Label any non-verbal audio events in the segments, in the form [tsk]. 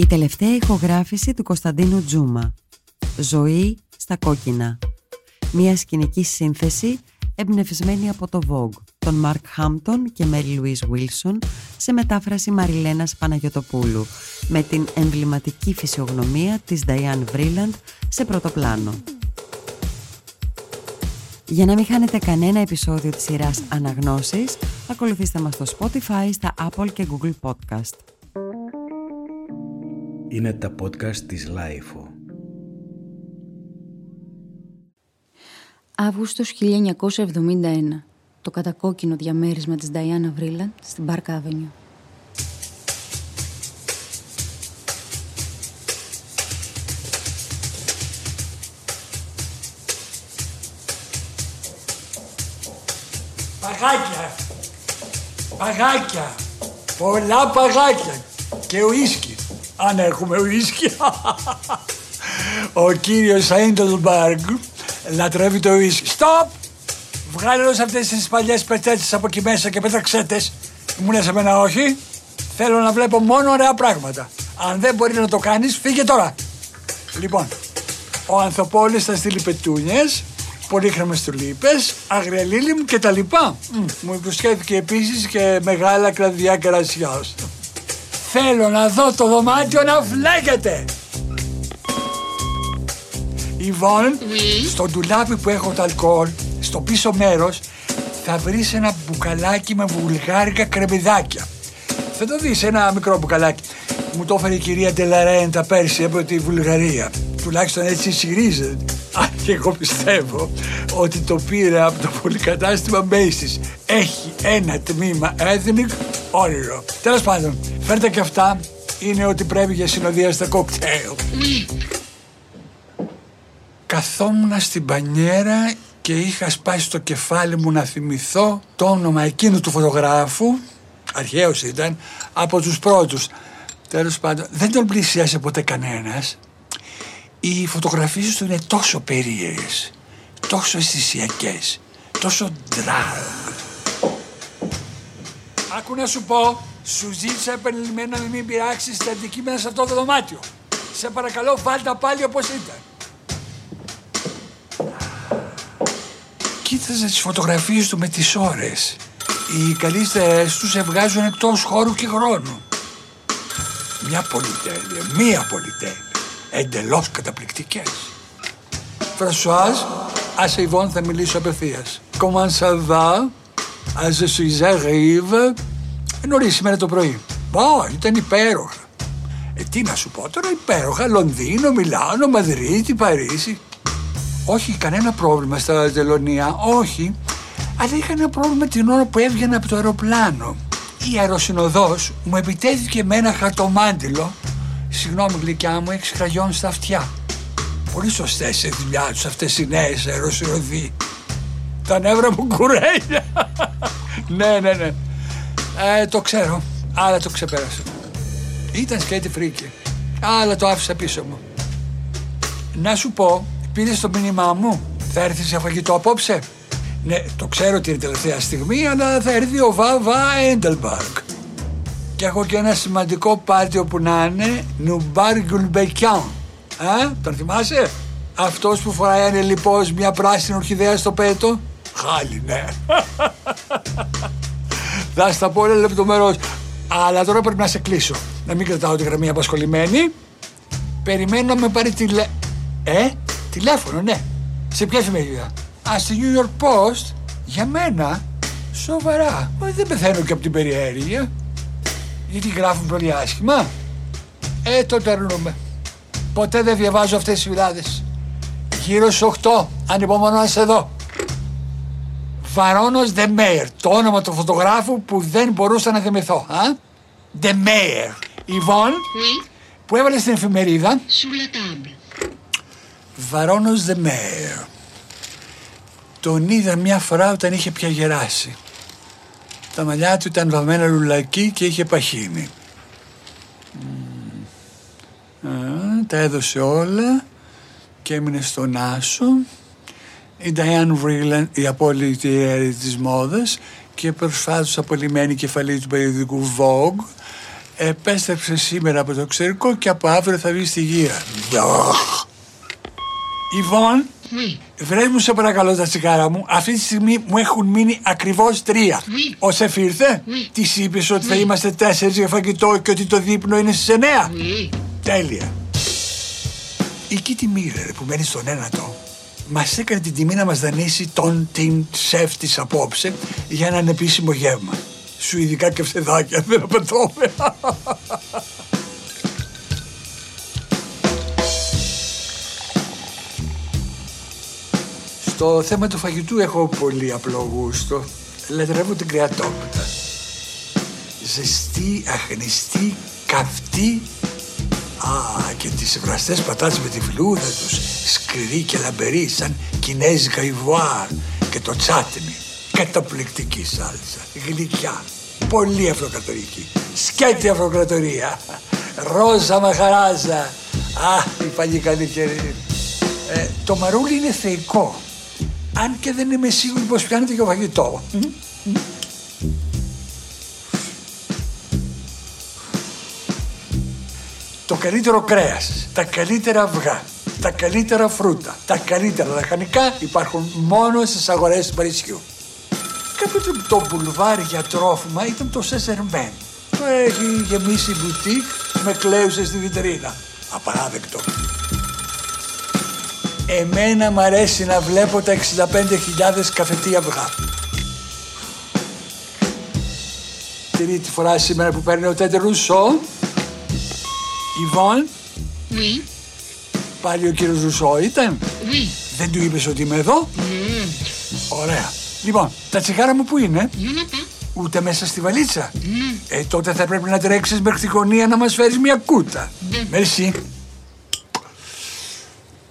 Η τελευταία ηχογράφηση του Κωνσταντίνου Τζούμα. Ζωή στα κόκκινα. Μια σκηνική σύνθεση εμπνευσμένη από το Vogue, τον Μαρκ Χάμπτον και Μέρι Λουίς Βίλσον σε μετάφραση Μαριλένας Παναγιωτοπούλου με την εμβληματική φυσιογνωμία της Diane Vreeland σε πρώτο πλάνο. Για να μην χάνετε κανένα επεισόδιο της σειράς Αναγνώσεις, ακολουθήστε μας στο Spotify, στα Apple και Google Podcast. Είναι τα podcast της Lifeo. Αύγουστος 1971. Το κατακόκκινο διαμέρισμα της Diana Vreeland στην Park Avenue. Παγάκια. Παγάκια. Πολλά παγάκια. Και ουίσκι. Αν έχουμε ουίσκι. Ο κύριος Αίντελμπαργκ λατρεύει το ουίσκι. Στοπ! Βγάλε όλες αυτές τις παλιές πετέτσες από εκεί μέσα και πέταξέ τες. Μου λες εμένα όχι. Θέλω να βλέπω μόνο ωραία πράγματα. Αν δεν μπορεί να το κάνεις, φύγε τώρα. Λοιπόν, ο Ανθοπόλης θα στείλει πετούνιες, πολύχρωμες τουλίπες, αγριαλίλιμ και τα λοιπά. Μμ, Μου υποσχέθηκε επίσης και μεγάλα κλαδιά κρασιάς. Θέλω να δω το δωμάτιο να φλέγεται. Ιβόν, στο ντουλάπι που έχω το αλκοόλ, στο πίσω μέρος, θα βρεις ένα μπουκαλάκι με βουλγάρικα κρεμμυδάκια. Θα το δεις, ένα μικρό μπουκαλάκι. Μου το έφερε η κυρία Ντελαρέντα πέρσι από τη Βουλγαρία. Τουλάχιστον έτσι ισχυρίζεται. Αν και εγώ πιστεύω ότι το πήρε από το πολυκατάστημα Macy's. Έχει ένα τμήμα ethnic όνειρο. Τέλος πάντων, φέρτε και αυτά. Είναι ότι πρέπει για συνοδεία στα κοκτέιλ. Καθόμουν στην πανιέρα και είχα σπάσει στο κεφάλι μου να θυμηθώ το όνομα εκείνου του φωτογράφου, αρχαίος ήταν, από τους πρώτους. Τέλος πάντων, δεν τον πλησίασε ποτέ κανένας. Οι φωτογραφίες του είναι τόσο περίεργες, τόσο αισθησιακές, τόσο drag. Άκου να σου πω, σου ζήτησα επανειλημμένα να μην πειράξεις τα αντικείμενα σε αυτό το δωμάτιο. Σε παρακαλώ βάλτα πάλι όπως ήταν. Κοίταζε τις φωτογραφίες του με τις ώρες. Οι καλύτερες τους σε βγάζουν εκτός χώρου και χρόνου. Μια πολυτέλεια, μία πολυτέλεια. Εντελώς καταπληκτικές. Φρασουάζ, άσε Ιβόν θα μιλήσω απευθείας. Comment ça va? As je suis arrive; Νωρίς σήμερα το πρωί. Πω, ήταν υπέροχα. Ε, τι να σου πω τώρα, υπέροχα. Λονδίνο, Μιλάνο, Μαδρίτη, Παρίσι. Όχι, κανένα πρόβλημα στα τελωνία, όχι. Αλλά είχα ένα πρόβλημα την ώρα που έβγαινα από το αεροπλάνο. Η αεροσυνοδός μου επιτέθηκε με ένα χαρτομάντιλο. Συγγνώμη γλυκιά μου, έξι κραγιόν στα αυτιά. Πολύ σωστές σε δουλειά τους αυτές οι νέες αεροσυνοδοί. Τα νεύρα μου κουρέλια. [laughs] ναι, ναι, ναι. Ε, το ξέρω, αλλά το ξεπέρασα. Ήταν σκέτη φρίκι, αλλά το άφησα πίσω μου. Να σου πω, πήρες το μήνυμά μου. Θα έρθεις σε φαγητό απόψε; Ναι, το ξέρω ότι είναι τελευταία στιγμή, αλλά θα έρθει ο Βαβα Έντελμπαργκ. Και έχω και ένα σημαντικό πάρτι όπου να είναι Νουμπάργκουλ Μπεκιάν. Ε, τον θυμάσαι; Αυτός που φοράει ανελιπώς μια πράσινη ορχιδέα στο πέτο. Χάλι, ναι. [laughs] Θα στα πω όλα λεπτομερώς. Αλλά τώρα πρέπει να σε κλείσω. Να μην κρατάω τη γραμμή απασχολημένη. Περιμένω να με πάρει τηλε... Ε, τηλέφωνο, ναι. Σε ποια εφημερίδα; Α, στη New York Post. Για μένα. Σοβαρά. Μα δεν πεθαίνω και από την περιέργεια. Γιατί γράφουν πολύ άσχημα. Ε, το τερνούμε. Ποτέ δεν διαβάζω αυτές τις φυλάδες. Γύρω στις 8. Ανυπομονώ να σε δω. Βαρόνος Ντεμέιρ. Το όνομα του φωτογράφου που δεν μπορούσα να θυμηθώ. Ντεμέιρ. Ιβόν. Που έβαλε στην εφημερίδα. Sous la table. Βαρόνος Ντεμέιρ. Τον είδα μια φορά όταν είχε πια γεράσει. Τα μαλλιά του ήταν βαμμένα λουλακί και είχε παχύνει. Μμμ. Α, τα έδωσε όλα και έμεινε στον Άσο. Η Diane Vreeland, η απόλυτη αίρη της μόδας και προσφάτως απολυμμένη κεφαλή του περιοδικού Vogue Επέστρεψε σήμερα από το εξωτερικό και από αύριο θα βγει στη γύρα. Ιβόν, βρες μου σε παρακαλώ τα τσιγάρα μου. Αυτή τη στιγμή μου έχουν μείνει ακριβώς τρία. Ο Σεφ ήρθε, της είπες ότι θα είμαστε τέσσερις για φαγητό και ότι το δείπνο είναι στις εννέα. Τέλεια. Η Κίτη Μίρερ που μένει στον ένατο μας έκανε την τιμή να μας δανείσει τον την σεφ της απόψε για έναν επίσημο γεύμα. Σου ειδικά και φθεδάκια δεν απαιτώμε. Στο θέμα του φαγητού έχω πολύ απλό γούστο. Λατρεύω την κρεατόπιτα. Ζεστή, αχνιστή, καυτή. Α, και τις βραστές πατάτες με τη φλούδα τους. Σκληρή και λαμπερή σαν κινέζικα ιβουάρ. Και το τσάτνι. Καταπληκτική σάλτσα. Γλυκιά. Πολύ αφροκρατορική. Σκέτη αφροκρατορία. Ρόζα μαχαράζα. Α, η παλιή καλή καιρή. Ε, το μαρούλι είναι θεϊκό. Αν και δεν είμαι σίγουρη πως πιάνεται για φαγητό. Το καλύτερο κρέας, τα καλύτερα αυγά, τα καλύτερα φρούτα, τα καλύτερα λαχανικά υπάρχουν μόνο στις αγορές του Παρισιού. Κάποτε το μπουλβάρι για τρόφιμα ήταν το Σεζερμέν. Το έχει γεμίσει μπουτίκ με κλαίουσες στη βιτρίνα. Απαράδεκτο. Εμένα μ' αρέσει να βλέπω τα 65.000 καφετή αυγά. Τρίτη φορά σήμερα που παίρνει ο Τέντε Ρουσό. Ιβόν. Oui, Πάλι ο κύριος Ρουσό ήταν. oui. Δεν του είπες ότι είμαι εδώ. Ωραία. Λοιπόν, τα τσιγάρα μου που είναι; Ούτε μέσα στη βαλίτσα. Ε, τότε θα πρέπει να τρέξεις μέχρι τη γωνία να μας φέρεις μια κούτα. Μερσή.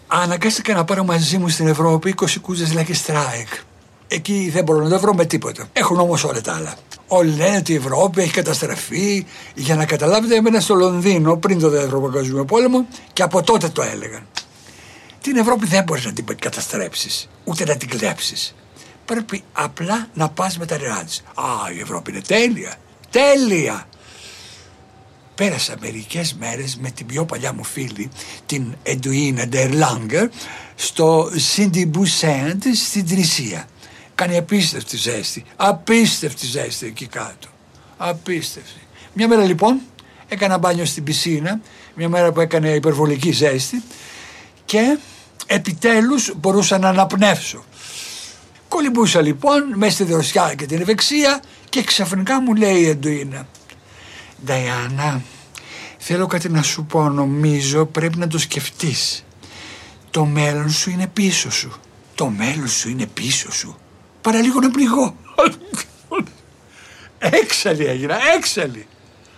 Αναγκάστηκα να πάρω μαζί μου στην Ευρώπη 20 κούτες Lucky Strike. Εκεί δεν μπορώ να τα βρω με τίποτα. Έχουν όμως όλα τα άλλα. Όλοι λένε ότι η Ευρώπη έχει καταστραφεί. Για να καταλάβετε, έμενα στο Λονδίνο πριν το δεύτερο παγκόσμιο πόλεμο και από τότε το έλεγαν. Την Ευρώπη δεν μπορείς να την καταστρέψεις, ούτε να την κλέψεις. Πρέπει απλά να πας με τα νερά της. Α, η Ευρώπη είναι τέλεια. Τέλεια! Πέρασα μερικές μέρες με την πιο παλιά μου φίλη, την Εντουίνα Ντερλάγκερ, στο Σίντι Μπουσέντ στην Τρισία. Κάνει απίστευτη ζέστη. Απίστευτη ζέστη εκεί κάτω. Απίστευτη. Μια μέρα λοιπόν έκανα μπάνιο στην πισίνα, μια μέρα που έκανε υπερβολική ζέστη και επιτέλους μπορούσα να αναπνεύσω. Κολυμπούσα λοιπόν μέσα στη δροσιά και την ευεξία και ξαφνικά μου λέει η Εντουίνα Νταϊάννα, θέλω κάτι να σου πω, νομίζω πρέπει να το σκεφτείς. Το μέλλον σου είναι πίσω σου. Το μέλλον σου είναι πίσω σου. Παραλίγο να πληγώ. Έξαλλη έγινα, έξαλλη.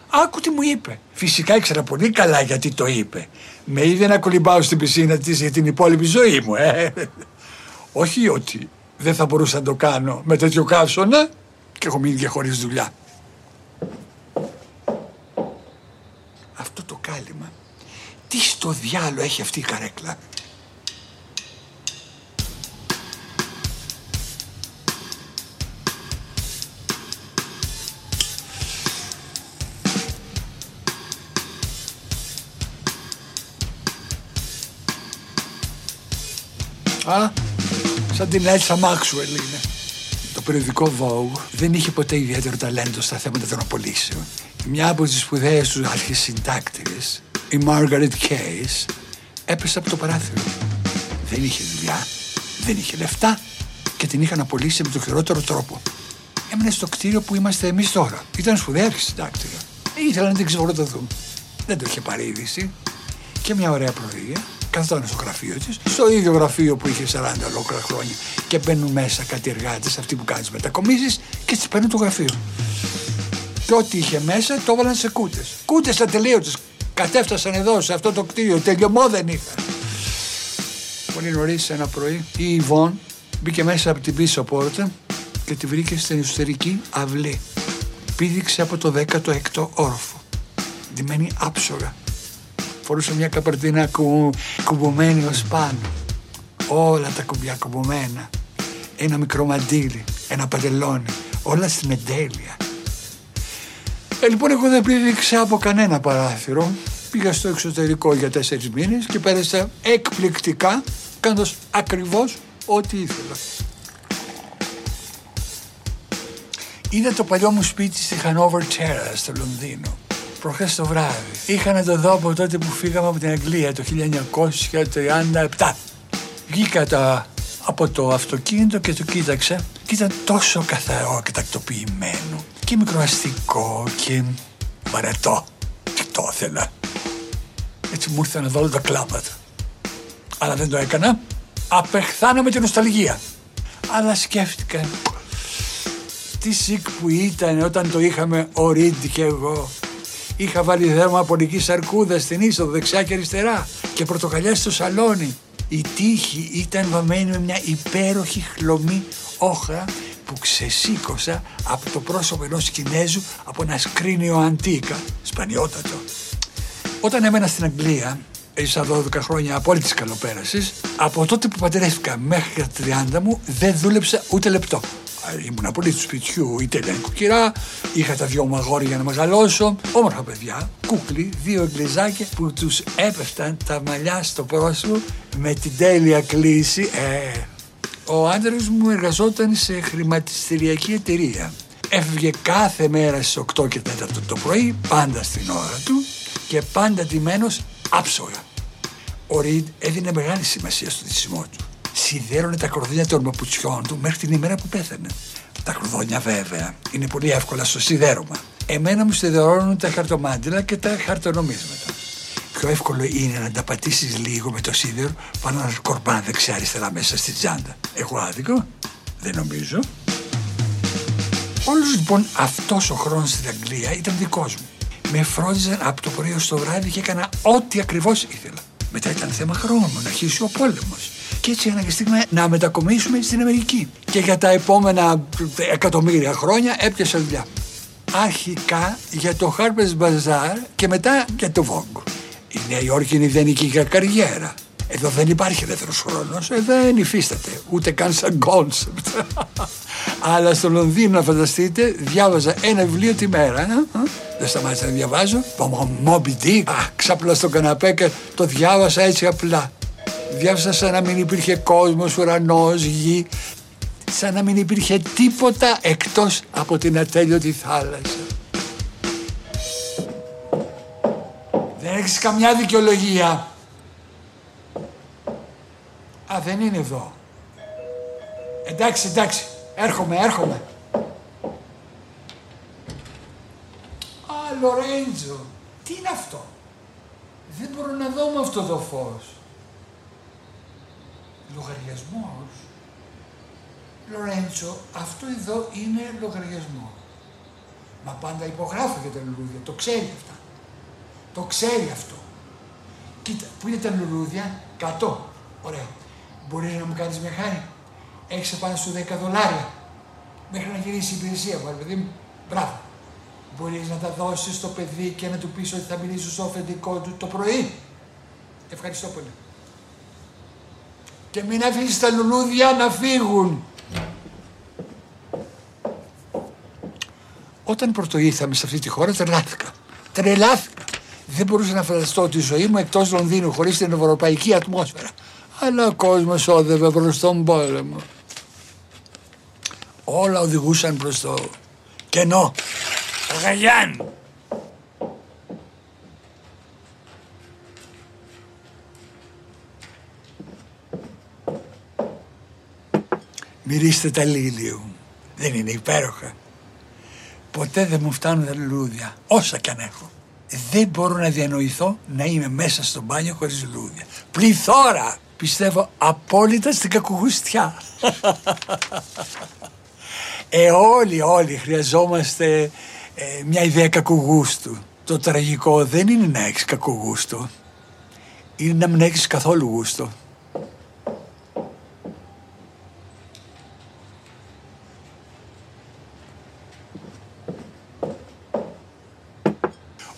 Άκου τι μου είπε. Φυσικά ήξερα πολύ καλά γιατί το είπε. Με είδε να κολυμπάω στην πισίνα της για την υπόλοιπη ζωή μου, ε. Όχι ότι δεν θα μπορούσα να το κάνω με τέτοιο καύσωνα και έχω μείνει και χωρίς δουλειά. Αυτό το κάλυμα, τι στο διάλο έχει αυτή η καρέκλα; Α, σαν την Έλσα Μάξουελ είναι. Το περιοδικό Vogue δεν είχε ποτέ ιδιαίτερο ταλέντο στα θέματα των απολύσεων. Μια από τις σπουδαίες τους αρχισυντάκτηρες, η Margaret Case, έπεσε από το παράθυρο. Δεν είχε δουλειά, δεν είχε λεφτά και την είχαν απολύσει με τον χειρότερο τρόπο. Έμεινε στο κτίριο που είμαστε εμείς τώρα. Ήταν σπουδαία αρχισυντάκτηρα. Ήθελα να την ξεφορτωθούν. Δεν το είχε πάρει είδηση. Και μια ωραία πρωία καθόταν στο γραφείο της, στο ίδιο γραφείο που είχε 40 ολόκληρα χρόνια. Και μπαίνουν μέσα κάτι εργάτες, αυτοί που κάνει μετακομίσεις, και τις παίρνουν το γραφείο. Και ό,τι είχε μέσα το έβαλαν σε κούτες. Κούτες ατελείωτε. Κατέφτασαν εδώ σε αυτό το κτίριο. Τελειωμό δεν είχαν. Πολύ νωρίς ένα πρωί η Ιβόν μπήκε μέσα από την πίσω πόρτα και τη βρήκε στην εσωτερική αυλή. Πήδηξε από το 16ο όροφο. Ντυμένη άψογα φορούσε μια καπαρτίνα κου, κουμπωμένη ως πάνω. Όλα τα κουμπιά κουμπωμένα. Ένα μικρό μαντίλι, ένα παντελόνι, όλα στην εντέλεια. Ε, λοιπόν, εγώ δεν πήδηξα από κανένα παράθυρο. Πήγα στο εξωτερικό για τέσσερις μήνες και πέρασα εκπληκτικά κάνοντας ακριβώς ό,τι ήθελα. Είδα το παλιό μου σπίτι στη Hanover Terrace στο Λονδίνο. Προχθές το βράδυ. Είχα να το δω από τότε που φύγαμε από την Αγγλία το 1937. Βγήκα τα, από το αυτοκίνητο και το κοίταξα και ήταν τόσο καθαρό και τακτοποιημένο και μικροαστικό και βαρετό. Και το ήθελα. Έτσι μου ήρθε να δω όλα τα κλάματα. Αλλά δεν το έκανα. Απεχθάνω με την νοσταλγία. Αλλά σκέφτηκα τι σικ που ήταν όταν το είχαμε ο Ρίντ και εγώ. Είχα βάλει δέρμα πολική αρκούδας στην είσοδο δεξιά και αριστερά και πορτοκαλιά στο σαλόνι. Η τύχη ήταν βαμμένη με μια υπέροχη χλωμή όχρα που ξεσήκωσα από το πρόσωπο ενός Κινέζου από ένα σκρίνιο αντίκα, σπανιότατο. Όταν έμενα στην Αγγλία, έζησα 12 χρόνια απόλυτης καλοπέρασης, από τότε που παντρεύτηκα μέχρι τα 30 μου δεν δούλεψα ούτε λεπτό. Ήμουν πολύ του σπιτιού, Ιταλιανή κουκυρά, είχα τα δυο μου αγόρια για να μεγαλώσω. Όμορφα παιδιά, κούκλοι, δύο εγκλιζάκια που τους έπεφταν τα μαλλιά στο πρόσωπο με την τέλεια κλίση. Ε, ο άντρας μου εργαζόταν σε χρηματιστηριακή εταιρεία. Έφευγε κάθε μέρα στις 8 και 4 το πρωί, πάντα στην ώρα του και πάντα τιμένος άψογα. Ο Ριντ έδινε μεγάλη σημασία στο δυσιμό του. Σιδέρωνε τα κορδόνια των παπουτσιών του μέχρι την ημέρα που πέθανε. Τα κορδόνια βέβαια είναι πολύ εύκολα στο σιδέρωμα. Εμένα μου σιδερώνουν τα χαρτομάντιλα και τα χαρτονομίσματα. Πιο εύκολο είναι να τα πατήσεις λίγο με το σίδερο πάνω να κορμπάν δεξιά-αριστερά μέσα στη τσάντα. Έχω άδικο, δεν νομίζω. Όλος λοιπόν αυτός ο χρόνος στην Αγγλία ήταν δικός μου. Με φρόντιζαν από το πρωί ως το βράδυ και έκανα ό,τι ακριβώς ήθελα. Μετά ήταν θέμα χρόνου να αρχίσει ο πόλεμος. Και έτσι αναγκαστήκαμε να μετακομίσουμε στην Αμερική. Και για τα επόμενα εκατομμύρια χρόνια έπιασα δουλειά. Αρχικά για το Harper's Bazaar και μετά για το Vogue. Η Νέα Υόρκη είναι ιδανική για καριέρα. Εδώ δεν υπάρχει ελεύθερο χρόνος, ε, δεν υφίσταται, ούτε καν σαν concept. [laughs] Αλλά στο Λονδίνο, να φανταστείτε, διάβαζα ένα βιβλίο τη μέρα. Ε; Δεν σταμάτησα να διαβάζω. Το Moby Dick. Α, ξάπλα στο καναπέ και το διάβασα έτσι απλά. Διάβασα σαν να μην υπήρχε κόσμος, ουρανός, γη. Σαν να μην υπήρχε τίποτα εκτός από την ατέλειωτη θάλασσα. Έχεις καμιά δικαιολογία. Α, δεν είναι εδώ. Εντάξει, εντάξει. Έρχομαι, έρχομαι. Α, Λορέντζο. Τι είναι αυτό; Δεν μπορώ να δω με αυτό το φως. Λογαριασμός. Λορέντσο, αυτό εδώ είναι λογαριασμό. Μα πάντα υπογράφω για τα λουλούδια, το ξέρει αυτά. Το ξέρει αυτό. Κοίτα, πού είναι τα λουλούδια, κατώ. Ωραία. Μπορείς να μου κάνεις μια χάρη; Έχεις πάνω σου 10 δολάρια. Μέχρι να γυρίσει η υπηρεσία μου, παιδί μου. Μπράβο. Μπορείς να τα δώσεις στο παιδί και να του πεις ότι θα μιλήσω στο αφεντικό του το πρωί. Ευχαριστώ πολύ. Και μην αφήσεις τα λουλούδια να φύγουν. Όταν πρωτοήρθαμε σε αυτή τη χώρα τρελάθηκα. Τρελάθηκα. Δεν μπορούσα να φανταστώ τη ζωή μου εκτός Λονδίνου χωρίς την ευρωπαϊκή ατμόσφαιρα. Αλλά ο κόσμος όδευε προς τον πόλεμο. Όλα οδηγούσαν προς το κενό. Γαγιάν. Μυρίστε τα λίλιο. Δεν είναι υπέροχα. Ποτέ δεν μου φτάνουν τα λουλούδια, όσα κι αν έχω. Δεν μπορώ να διανοηθώ να είμαι μέσα στο μπάνιο χωρίς λουλούδια. Πληθώρα! Πιστεύω απόλυτα στην κακουγουστιά. [laughs] ε, όλοι, όλοι χρειαζόμαστε ε, μια ιδέα κακουγούστου. Το τραγικό δεν είναι να έχεις κακογούστο. Είναι να μην έχεις καθόλου γούστο.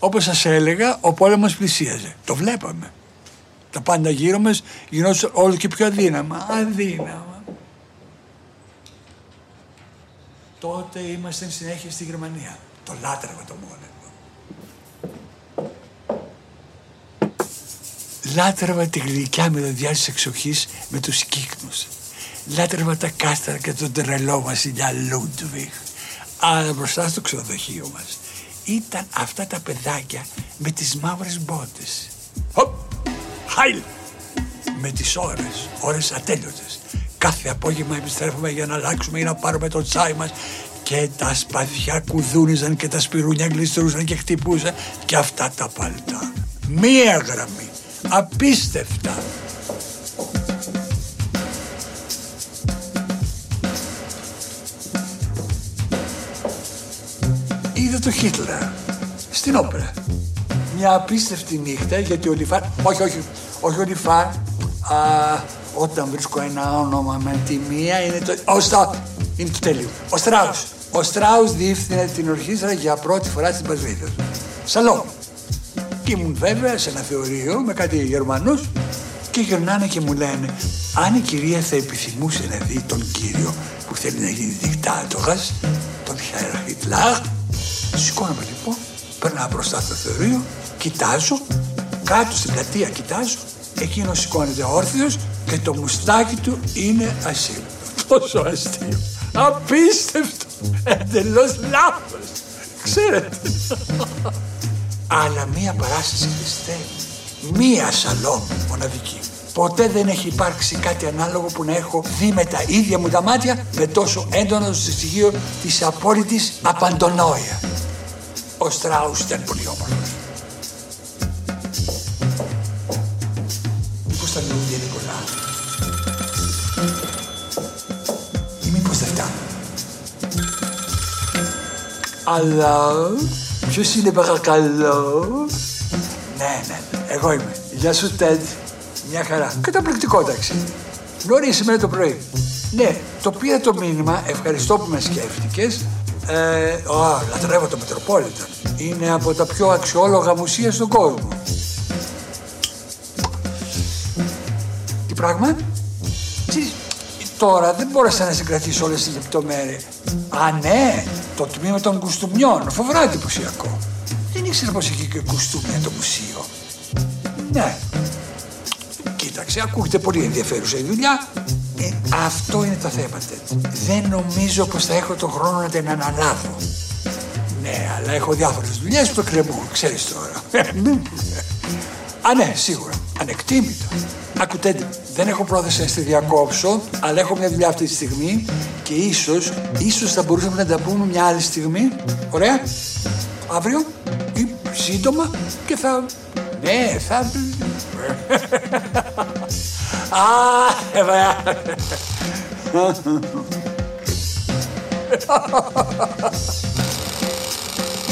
Όπως σας έλεγα, ο πόλεμος πλησίαζε. Το βλέπαμε. Τα πάντα γύρω μας γινόταν όλο και πιο αδύναμα. Αδύναμα. Τότε ήμασταν συνέχεια στη Γερμανία. Το λάτρευα το μόνιμο. Λάτρευα τη γλυκιά μυρωδιά της εξοχής με τους κύκνους. Λάτρευα τα κάστρα και τον τρελό βασιλιά Λούντβιχ. Αλλά μπροστά στο ξενοδοχείο μας ήταν αυτά τα παιδάκια με τις μαύρες μπότες. Χοπ! Χάιλ! Με τις ώρες, ώρες ατέλειωτες. Κάθε απόγευμα επιστρέφουμε για να αλλάξουμε ή να πάρουμε το τσάι μας και τα σπαθιά κουδούνιζαν και τα σπιρούνια γλιστρούσαν και χτυπούσαν και αυτά τα παλτά. Μία γραμμή. Απίστευτα. Το Χίτλερ στην όπερα. Μια απίστευτη νύχτα γιατί ο Λιφάν, όχι, όχι, όχι ο Λιφάν, α, όταν βρίσκω ένα όνομα με τη μία είναι το, ο Στά, είναι το τέλειο. Ο Στράους. Ο Στράους διεύθυνε την ορχήστρα για πρώτη φορά στην Πασβίδα. Σαλό. Και ήμουν βέβαια σε ένα θεωρείο με κάτι Γερμανούς και γυρνάνε και μου λένε αν η κυρία θα επιθυμούσε να δει τον κύριο που θέλει να γίνει δικτάτορας, τον Herr Χίτλερ, σηκώνομαι λοιπόν, περνάω μπροστά στο θεωρείο, κοιτάζω, κάτω στην πλατεία κοιτάζω, εκείνος σηκώνεται όρθιος και το μουστάκι του είναι ασύλληπτο. Τόσο αστείο. Απίστευτο. Εντελώς λάθος. Ξέρετε. Αλλά μία παράσταση Χριστέ, μία σαλόν μοναδική. Ποτέ δεν έχει υπάρξει κάτι ανάλογο που να έχω δει με τα ίδια μου τα μάτια με τόσο έντονο στοιχείο της απόλυτης απαντονόια. Ο Στράους ήταν πολύ όμορφος. Μήπως τα λουλούδια Νικολά; Ή μήπως δεν φτάνουν. Αλλά ποιος είναι παρακαλώ; Ναι, ναι, ναι, εγώ είμαι. Γεια σου Τέντ. Μια χαρά. Καταπληκτικό ταξί. Νωρί σήμερα το πρωί. Ναι, το πήρα το μήνυμα. Ευχαριστώ που με σκέφτηκες. Ε, ο, λατρεύω το Μετροπόλιταν. Είναι από τα πιο αξιόλογα μουσεία στον κόσμο. Τι πράγμα; Τι, τώρα δεν μπόρεσα να συγκρατήσω όλες τις λεπτομέρειες. Α, ναι, το τμήμα των κουστούμιών. Φοβερά εντυπωσιακό. Δεν ήξερα πως είχε και κουστούμια το μουσείο. Ναι. Κοίταξε, ακούγεται πολύ ενδιαφέρουσα η δουλειά. Ε, αυτό είναι το θέμα, Τετ. Δεν νομίζω πως θα έχω τον χρόνο να την αναλάβω. Ναι, αλλά έχω διάφορες δουλειές που το κρεμούν, ξέρεις τώρα. [laughs] Α, ναι, σίγουρα. Ανεκτήμητο. Ακούτε, δεν έχω πρόθεση να στη διακόψω, αλλά έχω μια δουλειά αυτή τη στιγμή και ίσως, ίσως θα μπορούσαμε να τα πούμε μια άλλη στιγμή. Ωραία. Αύριο ή σύντομα και θα... Ναι, θα... Α, βέβαια.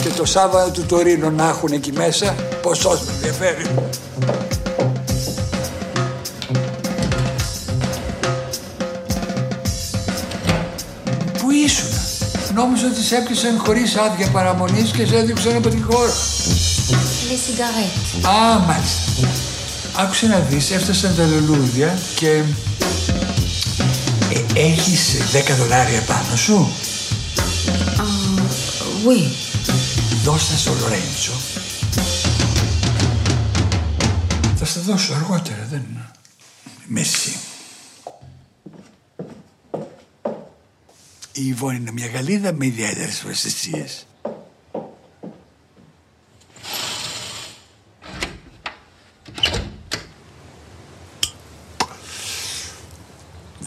Και το Σάββατο του Τωρίνο να έχουν εκεί μέσα, ποσός με ενδιαφέρει. Πού ήσουν, νόμιζα ότι σε έπιασαν χωρίς άδεια παραμονής και σε έδιωξαν από τη χώρα. Les cigarettes. Α, μάλιστα. Άκουσε να δεις, έφτασαν τα λουλούδια και... Ε, έχεις 10 δολάρια πάνω σου; Ah, oui. Δώσ' τα στο Λορέντσο. Θα στα δώσω αργότερα, δεν είναι. Μεσή. Η Ιβόνη είναι μια Γαλλίδα με ιδιαίτερες ευαισθησίες.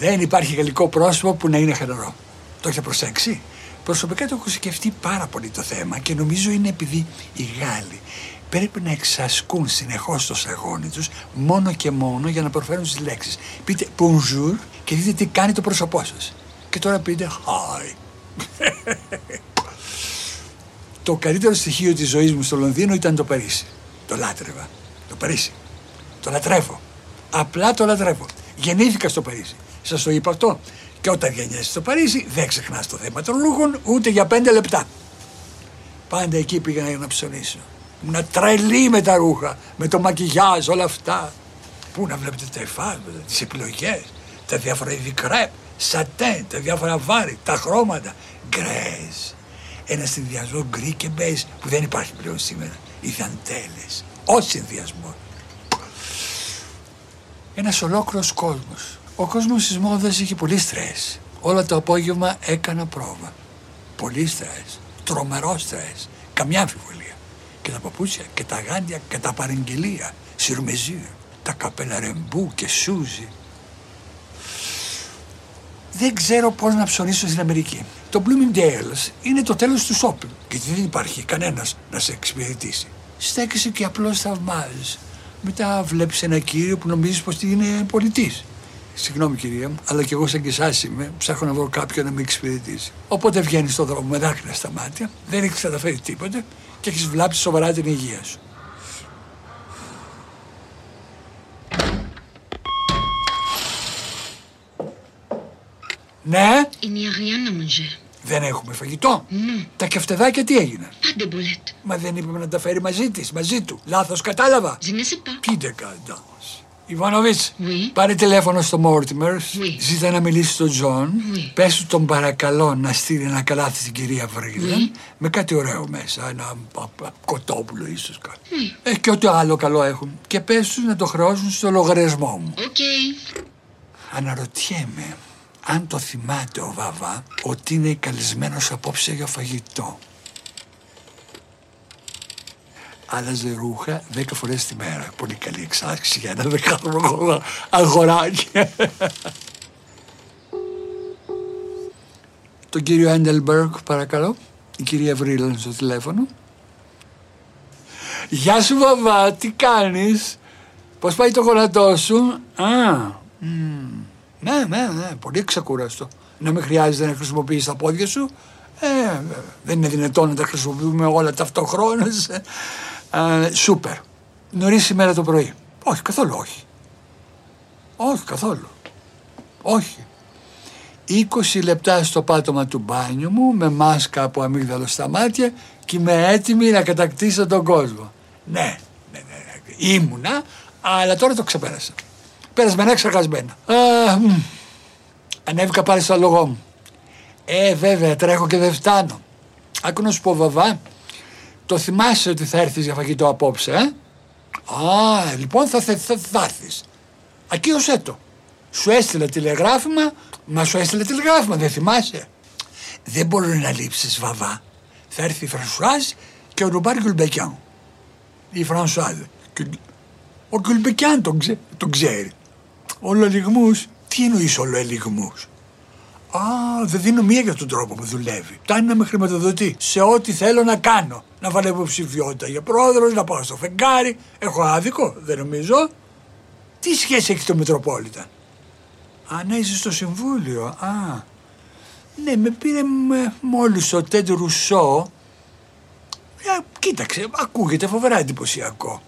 Δεν υπάρχει γαλλικό πρόσωπο που να είναι χαλαρό. Το έχετε προσέξει; Προσωπικά το έχω σκεφτεί πάρα πολύ το θέμα και νομίζω είναι επειδή οι Γάλλοι πρέπει να εξασκούν συνεχώς το σαγόνι τους μόνο και μόνο για να προφέρουν τις λέξεις. Πείτε bonjour και δείτε τι κάνει το πρόσωπό σας. Και τώρα πείτε hi. [laughs] το καλύτερο στοιχείο της ζωής μου στο Λονδίνο ήταν το Παρίσι. Το λάτρευα. Το Παρίσι. Το λατρεύω. Απλά το λατρεύω. Γεννήθηκα στο Παρίσι. Σας το είπα αυτό. Και όταν γεννιέσαι στο Παρίσι, δεν ξεχνάς το θέμα των ρούχων ούτε για πέντε λεπτά. Πάντα εκεί πήγα για να ψωνίσω. Ήμουν τρελή με τα ρούχα, με το μακιγιάζ, όλα αυτά. Πού να βλέπετε τα εφάσματα, τις επιλογές, τα διάφορα είδη κρέπ, σατέν, τα διάφορα βάρη, τα χρώματα, γκρέζ. ένα συνδυασμό γκρι και μπέζ που δεν υπάρχει πλέον σήμερα. Οι δαντέλες, ο συνδυασμό. Ένας ολόκληρος κόσμος. Ο κόσμος της μόδας είχε πολύ στρες. Όλα το απόγευμα έκανα πρόβα. Πολύ στρες. Τρομερό στρες. Καμιά αμφιβολία. Και τα παπούτσια και τα γάντια και τα παραγγελία. Σιρμεζίρ. Τα καπέλα ρεμπού και σούζι. Δεν ξέρω πώς να ψωνίσω στην Αμερική. Το Bloomingdale's είναι το τέλος του shopping. Γιατί δεν υπάρχει κανένας να σε εξυπηρετήσει. Στέκεσαι και απλώς θαυμάζεις. Μετά βλέπεις ένα κύριο που νομίζεις πως είναι πολιτής. Συγγνώμη κυρία μου, αλλά και εγώ σαν και εσάς είμαι, ψάχνω να βρω κάποιον να με εξυπηρετήσει. Οπότε βγαίνεις στον δρόμο με δάκρυα στα μάτια, δεν έχεις καταφέρει τίποτε και έχεις βλάψει σοβαρά την υγεία σου. Ναι, Il n'y a rien à manger. δεν έχουμε φαγητό. Ναι. Τα κεφτεδάκια τι έγιναν; Pas de boulettes. Μα δεν είπαμε να τα φέρει μαζί της, μαζί του. Λάθος κατάλαβα. Je ne sais pas. Πείτε κατά. Ιβάνοβιτς, Oui. πάρε τηλέφωνο στο Μόρτιμερ. Oui. Ζήτα να μιλήσει στον Τζον. Oui. Πες του τον παρακαλώ να στείλει ένα καλάθι στην κυρία Βρίλαντ. Oui. Με κάτι ωραίο μέσα. Ένα α, α, κοτόπουλο ίσως κάτι. Oui. Ε, και ό,τι άλλο καλό έχουν. Και πες τους να το χρεώσουν στο λογαριασμό μου. OK. Αναρωτιέμαι αν το θυμάται ο Βαβά ότι είναι καλεσμένος απόψε για φαγητό. Άλλαζε ρούχα δέκα φορές τη μέρα. Πολύ καλή εξάσκηση για ένα δεκάχρονο αγοράκι. Τον κύριο Έντελμπεργκ παρακαλώ. Η κυρία Βρύλαν στο τηλέφωνο. Γεια σου Βαβά, τι κάνεις; Πώς πάει το γονατό σου; Α, μμ. Ναι, ναι, ναι, πολύ ξεκούραστο. Να μην χρειάζεται να χρησιμοποιείς τα πόδια σου. Ε, δεν είναι δυνατόν να τα χρησιμοποιούμε όλα ταυτόχρονα. Ε, σούπερ. Νωρίς σήμερα το πρωί. Όχι, καθόλου όχι. Όχι, καθόλου. Όχι. 20 λεπτά στο πάτωμα του μπάνιου μου με μάσκα από αμύγδαλο στα μάτια και είμαι έτοιμη να κατακτήσω τον κόσμο. Ναι, ναι, ναι, ναι. ήμουνα, αλλά τώρα το ξεπέρασα. Περασμένα ξεχασμένα. Α, μ. ανέβηκα πάλι στο λόγο μου. Ε, βέβαια, τρέχω και δεν φτάνω. Άκου να σου πω, Βαβά, το θυμάσαι ότι θα έρθεις για φαγητό απόψε, ε; Α, λοιπόν θα, θα, θα, θα έρθεις. Ακύρωσέ το. Σου έστειλε τηλεγράφημα, μα σου έστειλε τηλεγράφημα, δεν θυμάσαι; Δεν μπορεί να λείψεις, Βαβά. Θα έρθει η Φρανσουάζ και ο Ρουμπάρ Γκουλμπεκιάν. Η Φρανσουάζ. Και Ο Γκουλμπεκιάν τον, ξέ, τον ξέρει. Ολολιγμούς. Τι εννοείς ολολιγμούς. Α, δεν δίνω μία για τον τρόπο που δουλεύει. Φτάνει να με χρηματοδοτεί σε ό,τι θέλω να κάνω. Να βάλω υποψηφιότητα για πρόεδρος, να πάω στο φεγγάρι. Έχω άδικο, δεν νομίζω. Τι σχέση έχει το Μετροπόλιταν; Α, ναι, είσαι στο συμβούλιο. Α, ναι, με πήρε με, μόλις ο Τέντ Ρουσό. Ε, κοίταξε, ακούγεται φοβερά εντυπωσιακό.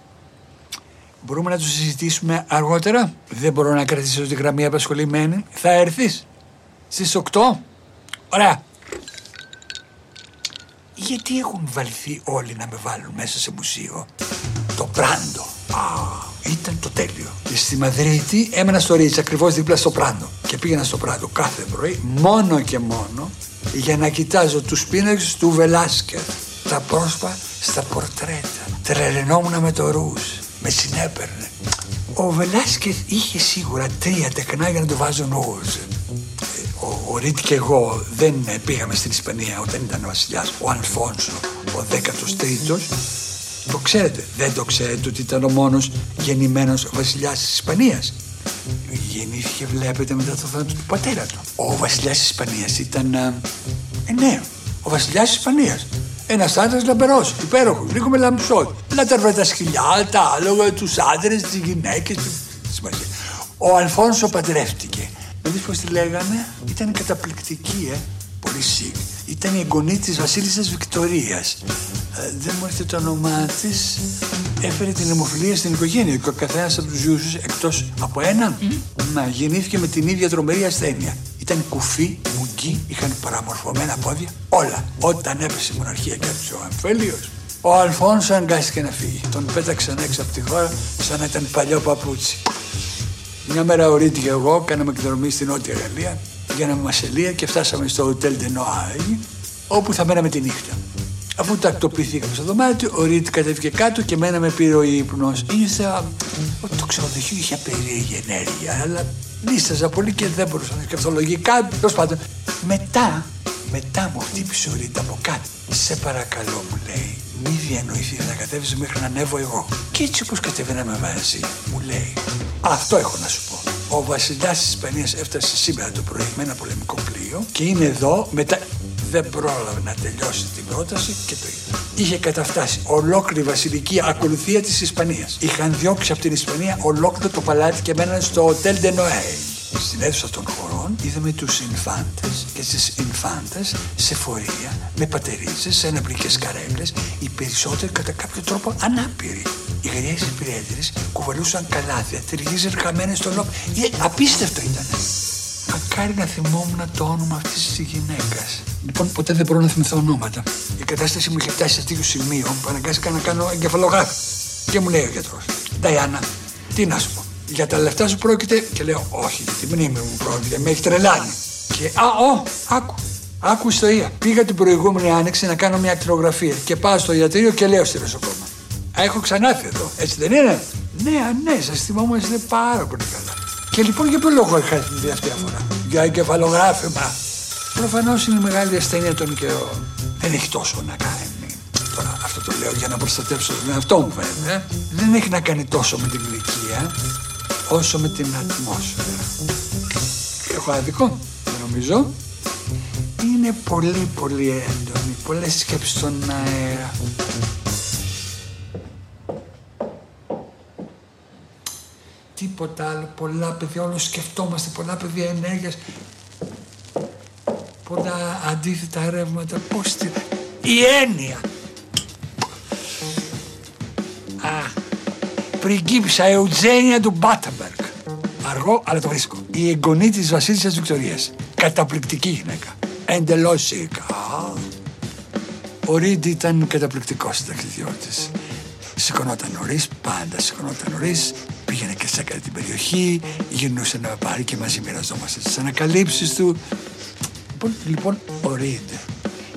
Μπορούμε να το συζητήσουμε αργότερα. Δεν μπορώ να κρατήσω τη γραμμή απασχολημένη. Θα έρθεις; Στις 8. Ωραία. Γιατί έχουν βαλθεί όλοι να με βάλουν μέσα σε μουσείο; Το Πράντο. Α, ήταν το τέλειο. Στη Μαδρίτη έμενα στο Ρίτς, ακριβώς δίπλα στο Πράντο. Και πήγαινα στο Πράντο κάθε πρωί, μόνο και μόνο, για να κοιτάζω τους πίνακες του Βελάσκερ. Τα πρόσωπα στα πορτρέτα. Τρελαινόμουν με το ρούς. Με συνέπαιρνε. Ο Βελάσκεθ είχε σίγουρα τρία τεκνά για να το βάζουν ρούζ. Ο, ο Ρίτ και εγώ δεν ε, πήγαμε στην Ισπανία όταν ήταν ο βασιλιάς, ο Αλφόνσο, ο 13ος. Το ξέρετε, δεν το ξέρετε ότι ήταν ο μόνος γεννημένος βασιλιάς της Ισπανίας. Γεννήθηκε, βλέπετε, μετά το θάνατο του πατέρα του. Ο βασιλιάς της Ισπανίας ήταν, ε, ε, ναι, ο βασιλιάς της Ισπανίας. Ένας άντρας λαμπερός, υπέροχος, λίγο με λαμψό. Λάταρβε τα σκυλιά, τα άλογα, τους άντρες, τις γυναίκες. Σημασία. Ο Αλφόνσο παντρεύτηκε. Να δεις πώς τη λέγανε, ήταν καταπληκτική, ε. Πολύ σίγ. Ήταν η εγγονή της βασίλισσας Βικτορίας. Ε, δεν μου έρχεται το όνομά της. Έφερε την αιμοφιλία στην οικογένεια και ο καθένας από τους γιους εκτός από έναν, να γεννήθηκε με την ίδια τρομερή ασθένεια. Ήταν κουφή, μουγκή, είχαν παραμορφωμένα πόδια, όλα. Όταν έπεσε η μοναρχία και έπεσε ο Αμφέλιος, ο Αλφόνσο αγκάστηκε να φύγει. Τον πέταξαν έξω από τη χώρα σαν να ήταν παλιό παπούτσι. Μια μέρα ο Ρίτ και εγώ κάναμε εκδρομή στην Νότια Γαλλία για να Μασελία και φτάσαμε στο Hotel de Noailles όπου θα μέναμε τη νύχτα. Αφού τακτοποιηθήκαμε στο δωμάτιο, ο Ρίτ κατέβηκε κάτω και μένα με πήρε ο ύπνος. Ήρθα ότι το ξενοδοχείο είχε περίεργη ενέργεια, αλλά δίσταζα πολύ και δεν μπορούσα να σκεφτώ λογικά. Τέλος πάντων, μετά, μετά μου χτύπησε ο Ρίτ από κάτω. Σε παρακαλώ, μου λέει, μη διανοηθεί να κατέβει μέχρι να ανέβω εγώ. Και έτσι όπως κατέβαινα με βάζει, μου λέει, Αυτό έχω να σου πω. Ο βασιλιάς της Ισπανίας έφτασε σήμερα το πρωί με ένα πολεμικό πλοίο και είναι εδώ μετά. Δεν πρόλαβε να τελειώσει την πρόταση και το είδα. Είχε καταφτάσει ολόκληρη βασιλική ακολουθία της Ισπανίας. Είχαν διώξει από την Ισπανία ολόκληρο το παλάτι και μέναν στο Hotel de Noël. Στην αίθουσα των χωρών είδαμε τους Ινφάντες και τι Ινφάντες σε φορεία με πατερίζες, σε αναπλικέ καρέκλες, οι περισσότεροι κατά κάποιο τρόπο ανάπηροι. Οι γριές υπηρέτερε κουβαλούσαν καλάθια, ταιριζε χαμένες στο λόγο. Ε, απίστευτο ήταν. Μακάρι να θυμόμουν το όνομα αυτής της γυναίκας. Λοιπόν, ποτέ δεν μπορώ να θυμηθώ ονόματα. Η κατάσταση μου είχε φτάσει σε τέτοιο σημείο που αναγκάστηκα να κάνω εγκεφαλογράφη. Και μου λέει ο γιατρός, Νταϊάννα, τι να σου πω. Για τα λεφτά σου πρόκειται. Και λέω, Όχι, για τη μνήμη μου πρόκειται. Με έχει τρελάνει. Και, α, ο, άκου. Άκου ιστορία. Πήγα την προηγούμενη άνοιξη να κάνω μια ακτινογραφία και πάω στο ιατρείο και λέω στη νοσοκόμα. Α, έχω ξανάρθει εδώ, έτσι δεν είναι; Ναι, α, ναι, σας θυμόμαστε πάρα πολύ καλά. Και λοιπόν για ποιο λόγο είχα έρθει την τελευταία φορά; Για εγκεφαλογράφημα. Προφανώς είναι μεγάλη ασθένεια των καιρών. Δεν έχει τόσο να κάνει. Τώρα αυτό το λέω για να προστατεύσω τον εαυτό μου βέβαια. Δεν έχει να κάνει τόσο με την ηλικία όσο με την ατμόσφαιρα. Έχω άδικο, νομίζω. Είναι πολύ πολύ έντονη. Πολλές σκέψεις στον αέρα. Τίποτα άλλο. Πολλά παιδιά, όλο σκεφτόμαστε. Πολλά παιδιά ενέργειας. Πολλά αντίθετα ρεύματα. Πώς τη... Η έννοια. Πριγκίπισσα Εουτζένια του Μπάτεμπεργκ. Αργό, αλλά το βρίσκω. Η εγγονή της βασίλισσας Βικτωρίας. Καταπληκτική γυναίκα. Εντελώς σίκα. Ο Ρίντ ήταν καταπληκτικός ταξιδιώτης. Σηκωνόταν νωρίς, πάντα σηκωνόταν νωρίς, πήγαινε και σε έκανε την περιοχή, γυρνούσε να με πάρει και μαζί μοιραζόμαστε τις ανακαλύψεις του. Λοιπόν, λοιπόν, ο Ρίντ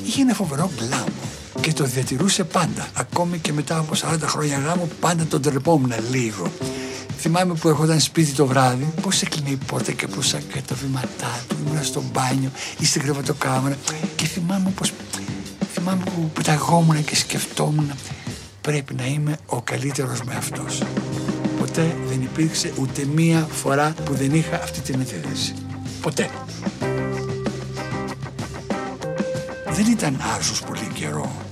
είχε ένα φοβερό γκλάμο και το διατηρούσε πάντα. Ακόμη και μετά από 40 χρόνια γάμου, πάντα τον τρεπόμουν λίγο. Θυμάμαι που έρχονταν σπίτι το βράδυ, πώς έκλεινε η πόρτα και πώ έκανε τα βήματά του. Ήμουν στο μπάνιο ή στην κρεβατοκάμαρα και θυμάμαι πώ. Θυμάμαι που πεταγόμουν και σκεφτόμουν πρέπει να είμαι ο καλύτερος με αυτός. Ποτέ δεν υπήρξε ούτε μία φορά που δεν είχα αυτή την εντέλεση. Ποτέ. Δεν ήταν άρσος πολύ καιρό.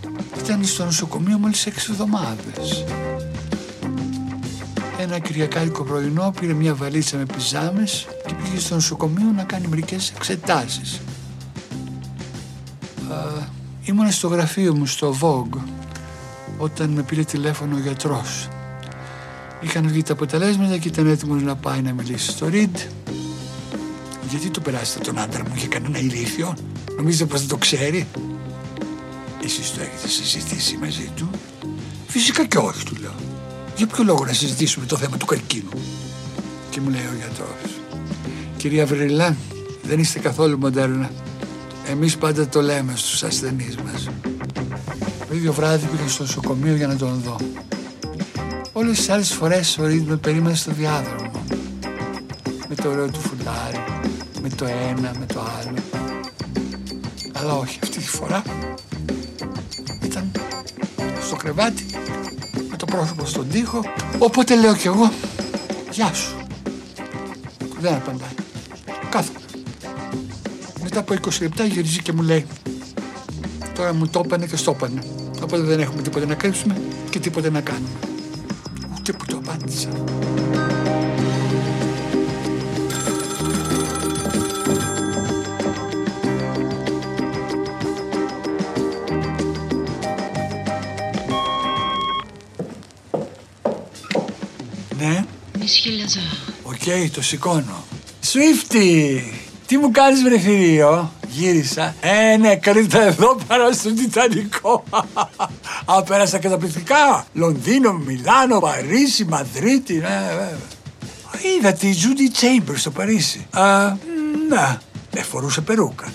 Ήταν στο νοσοκομείο μόλις έξι εβδομάδες. Ένα κυριακάρικο πρωινό πήρε μια βαλίτσα με πιζάμες και πήγε στο νοσοκομείο να κάνει μερικές εξετάσεις. ήμουνα στο γραφείο μου στο Vogue όταν με πήρε τηλέφωνο ο γιατρός. Είχαν βγει τα αποτελέσματα και ήταν έτοιμος να πάει να μιλήσει στο Ριντ. Γιατί το περάσετε τον άντρα μου για κανένα ηλίθιο. Νομίζετε πως δεν το ξέρει; Εσείς το έχετε συζητήσει μαζί του; Φυσικά και όχι του λέω. Για ποιο λόγο να συζητήσουμε το θέμα του καρκίνου; Και μου λέει ο γιατρός. Κυρία Βρυλά, δεν είστε καθόλου μοντέρνα. Εμείς πάντα το λέμε στους ασθενείς μας. Το ίδιο βράδυ πήγα στο νοσοκομείο για να τον δω. Όλες τις άλλες φορές ο Ρίντ με περίμενε στο διάδρομο. Με το ωραίο του φουλάρι, με το ένα, με το άλλο. Αλλά όχι, αυτή τη φορά ήταν στο κρεβάτι, με το πρόσωπο στον τοίχο. Οπότε λέω κι εγώ, γεια σου. Δεν απαντάει. Κάθομαι. Μετά από 20 λεπτά γυρίζει και μου λέει, τώρα μου το έπανε και στο έπανε. Οπότε δεν έχουμε τίποτα να κρύψουμε και τίποτα να κάνουμε. Ούτε που το απάντησα. Lazare. OK, το σηκώνω. Σουίφτι! Τι μου κάνεις βρε θηρίο; Γύρισα. Ε, ναι, καλύτερα εδώ παρά στο Τιτανικό. [laughs] Α, πέρασα καταπληκτικά. Λονδίνο, Μιλάνο, Παρίσι, Μαδρίτη. Ναι, βέβαια. Είδα τη Judy Chambers στο Παρίσι. Α, ναι, δεν φορούσε περούκα.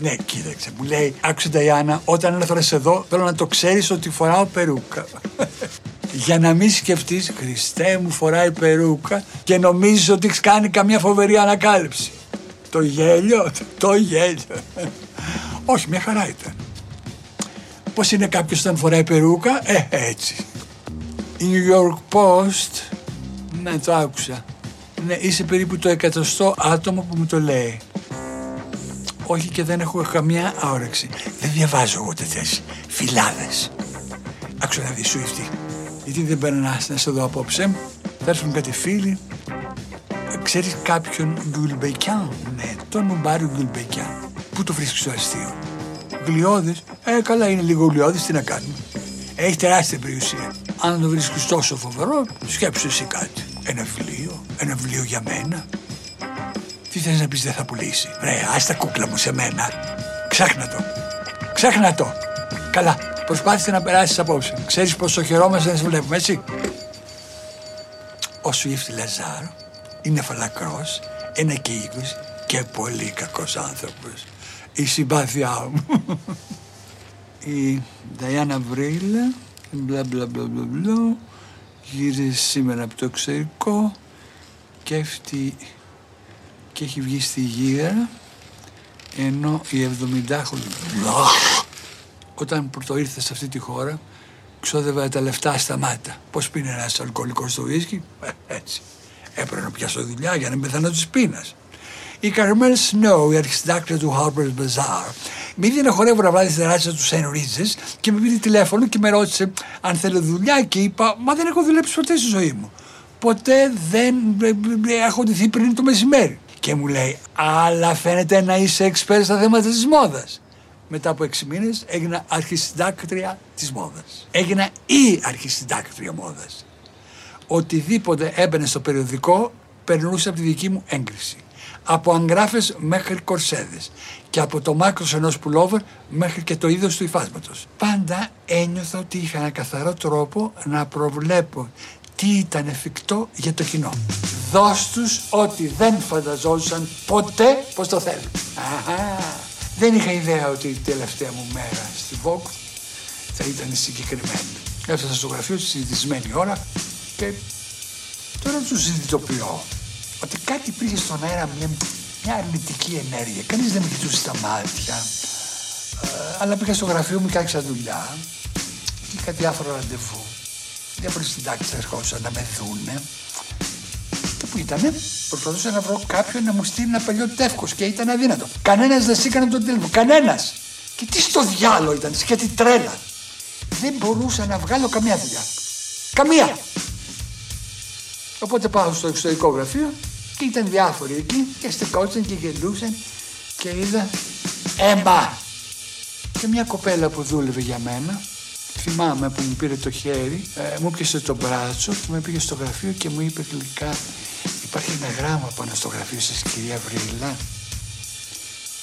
Ναι, κοίταξε, μου λέει, άκουσε Νταϊάννα, όταν έρθω εδώ, θέλω να το ξέρεις ότι φοράω περούκα. [laughs] Για να μην σκεφτείς, Χριστέ μου φοράει περούκα και νομίζεις ότι έχεις κάνει καμιά φοβερή ανακάλυψη. Το γέλιο, το γέλιο. Όχι, μια χαρά ήταν. Πώς είναι κάποιος όταν φοράει περούκα, ε, έτσι. Η New York Post, ναι, το άκουσα. Ναι, είσαι περίπου το εκατοστό άτομο που μου το λέει. Όχι και δεν έχω καμιά όρεξη. Δεν διαβάζω εγώ τέτοιες φυλάδες. Άκουσα να δεις σου Γιατί δεν περνάς να σε δω απόψε. Θα έρθουν κάτι φίλοι. Ξέρεις κάποιον Γκουλμπεκιάν. Ναι, τον Μουμπάριο Γκουλμπεκιάν. Πού το βρίσκεις στο αστείο; Γλιώδης. Ε, καλά είναι λίγο γλιώδης, τι να κάνουμε. Έχει τεράστια περιουσία. Αν το βρίσκεις τόσο φοβερό, σκέψου εσύ κάτι. Ένα βιβλίο, ένα βιβλίο για μένα. Τι θες να πεις δεν θα πουλήσει. Βρε, άστα κούκλα μου σε μένα. Ξέχνα το. Ξέχνα το. Καλά, προσπάθησε να περάσεις απόψε. Ξέρεις πόσο χαιρόμαστε να σε βλέπουμε, έτσι; Ο Σουίφτη Λαζάρο είναι φαλακρός, ένα και είκοσι και πολύ κακός άνθρωπος. Η συμπάθειά μου. [laughs] Η Νταϊάννα Βρύλα, μπλα μπλα μπλα μπλα μπλα, γύρισε σήμερα από το εξωτερικό και αυτή και έχει βγει στη γύρα ενώ η 70χρονη όταν πρώτο ήρθε σε αυτή τη χώρα ξόδευα τα λεφτά στα μάτα. Πώς πίνει ένας αλκοολικός στο βίσκι, ε, έτσι. Έπρεπε να πιάσω δουλειά για να μην πεθάνω της πείνας. Η Καρμέλ Σνόου, η αρχισυντάκτρια του Harper's Bazaar, με είδε να χορεύω να βράδυ στη τεράστια τους Σεν Ρίτζε και με πήρε τηλέφωνο και με ρώτησε αν θέλω δουλειά και είπα Μα δεν έχω δουλέψει ποτέ στη ζωή μου. Ποτέ δεν έχω ντυθεί πριν το μεσημέρι. Και μου λέει, αλλά φαίνεται να είσαι εξπέρ στα θέματα της μόδας. Μετά από έξι μήνες έγινα αρχισυντάκτρια της μόδας. Έγινα η αρχισυντάκτρια μόδας. Οτιδήποτε έμπαινε στο περιοδικό περνούσε από τη δική μου έγκριση. Από αγγράφες μέχρι κορσέδες και από το μάκρος ενός πουλόβερ μέχρι και το είδος του υφάσματος. Πάντα ένιωθα ότι είχα ένα καθαρό τρόπο να προβλέπω τι ήταν εφικτό για το κοινό. Δώσ' τους ό,τι δεν φανταζόντουσαν ποτέ πως το θέλουν. Δεν είχα ιδέα ότι η τελευταία μου μέρα στη Vogue θα ήταν συγκεκριμένη. Έφτασα στο γραφείο της συνηθισμένη ώρα και τώρα τους συνειδητοποιώ ότι κάτι υπήρχε στον αέρα μια, μια αρνητική ενέργεια. Κανείς δεν με κοιτούσε στα μάτια. Ε, αλλά πήγα στο γραφείο μου και άρχισα δουλειά. Είχα διάφορα ραντεβού. Διάφοροι συντάξεις ερχόντουσαν να με δούνε. Και που ήτανε, προσπαθούσα να βρω κάποιον να μου στείλει ένα παλιό τεύκο και ήταν αδύνατο. Κανένας δεν σήκανε τον τηλέφωνο. Κανένας. Και τι στο διάλογο ήταν, σκέτη τρέλα. Δεν μπορούσα να βγάλω καμία δουλειά. Καμία. Οπότε πάω στο εξωτερικό γραφείο και ήταν διάφοροι εκεί και στεκόταν και γελούσαν και είδα έμπα. Και μια κοπέλα που δούλευε για μένα θυμάμαι που μου πήρε το χέρι, ε, μου πιάσε το μπράτσο και με πήγε στο γραφείο και μου είπε γλυκά υπάρχει ένα γράμμα πάνω στο γραφείο σας κυρία Βρύλα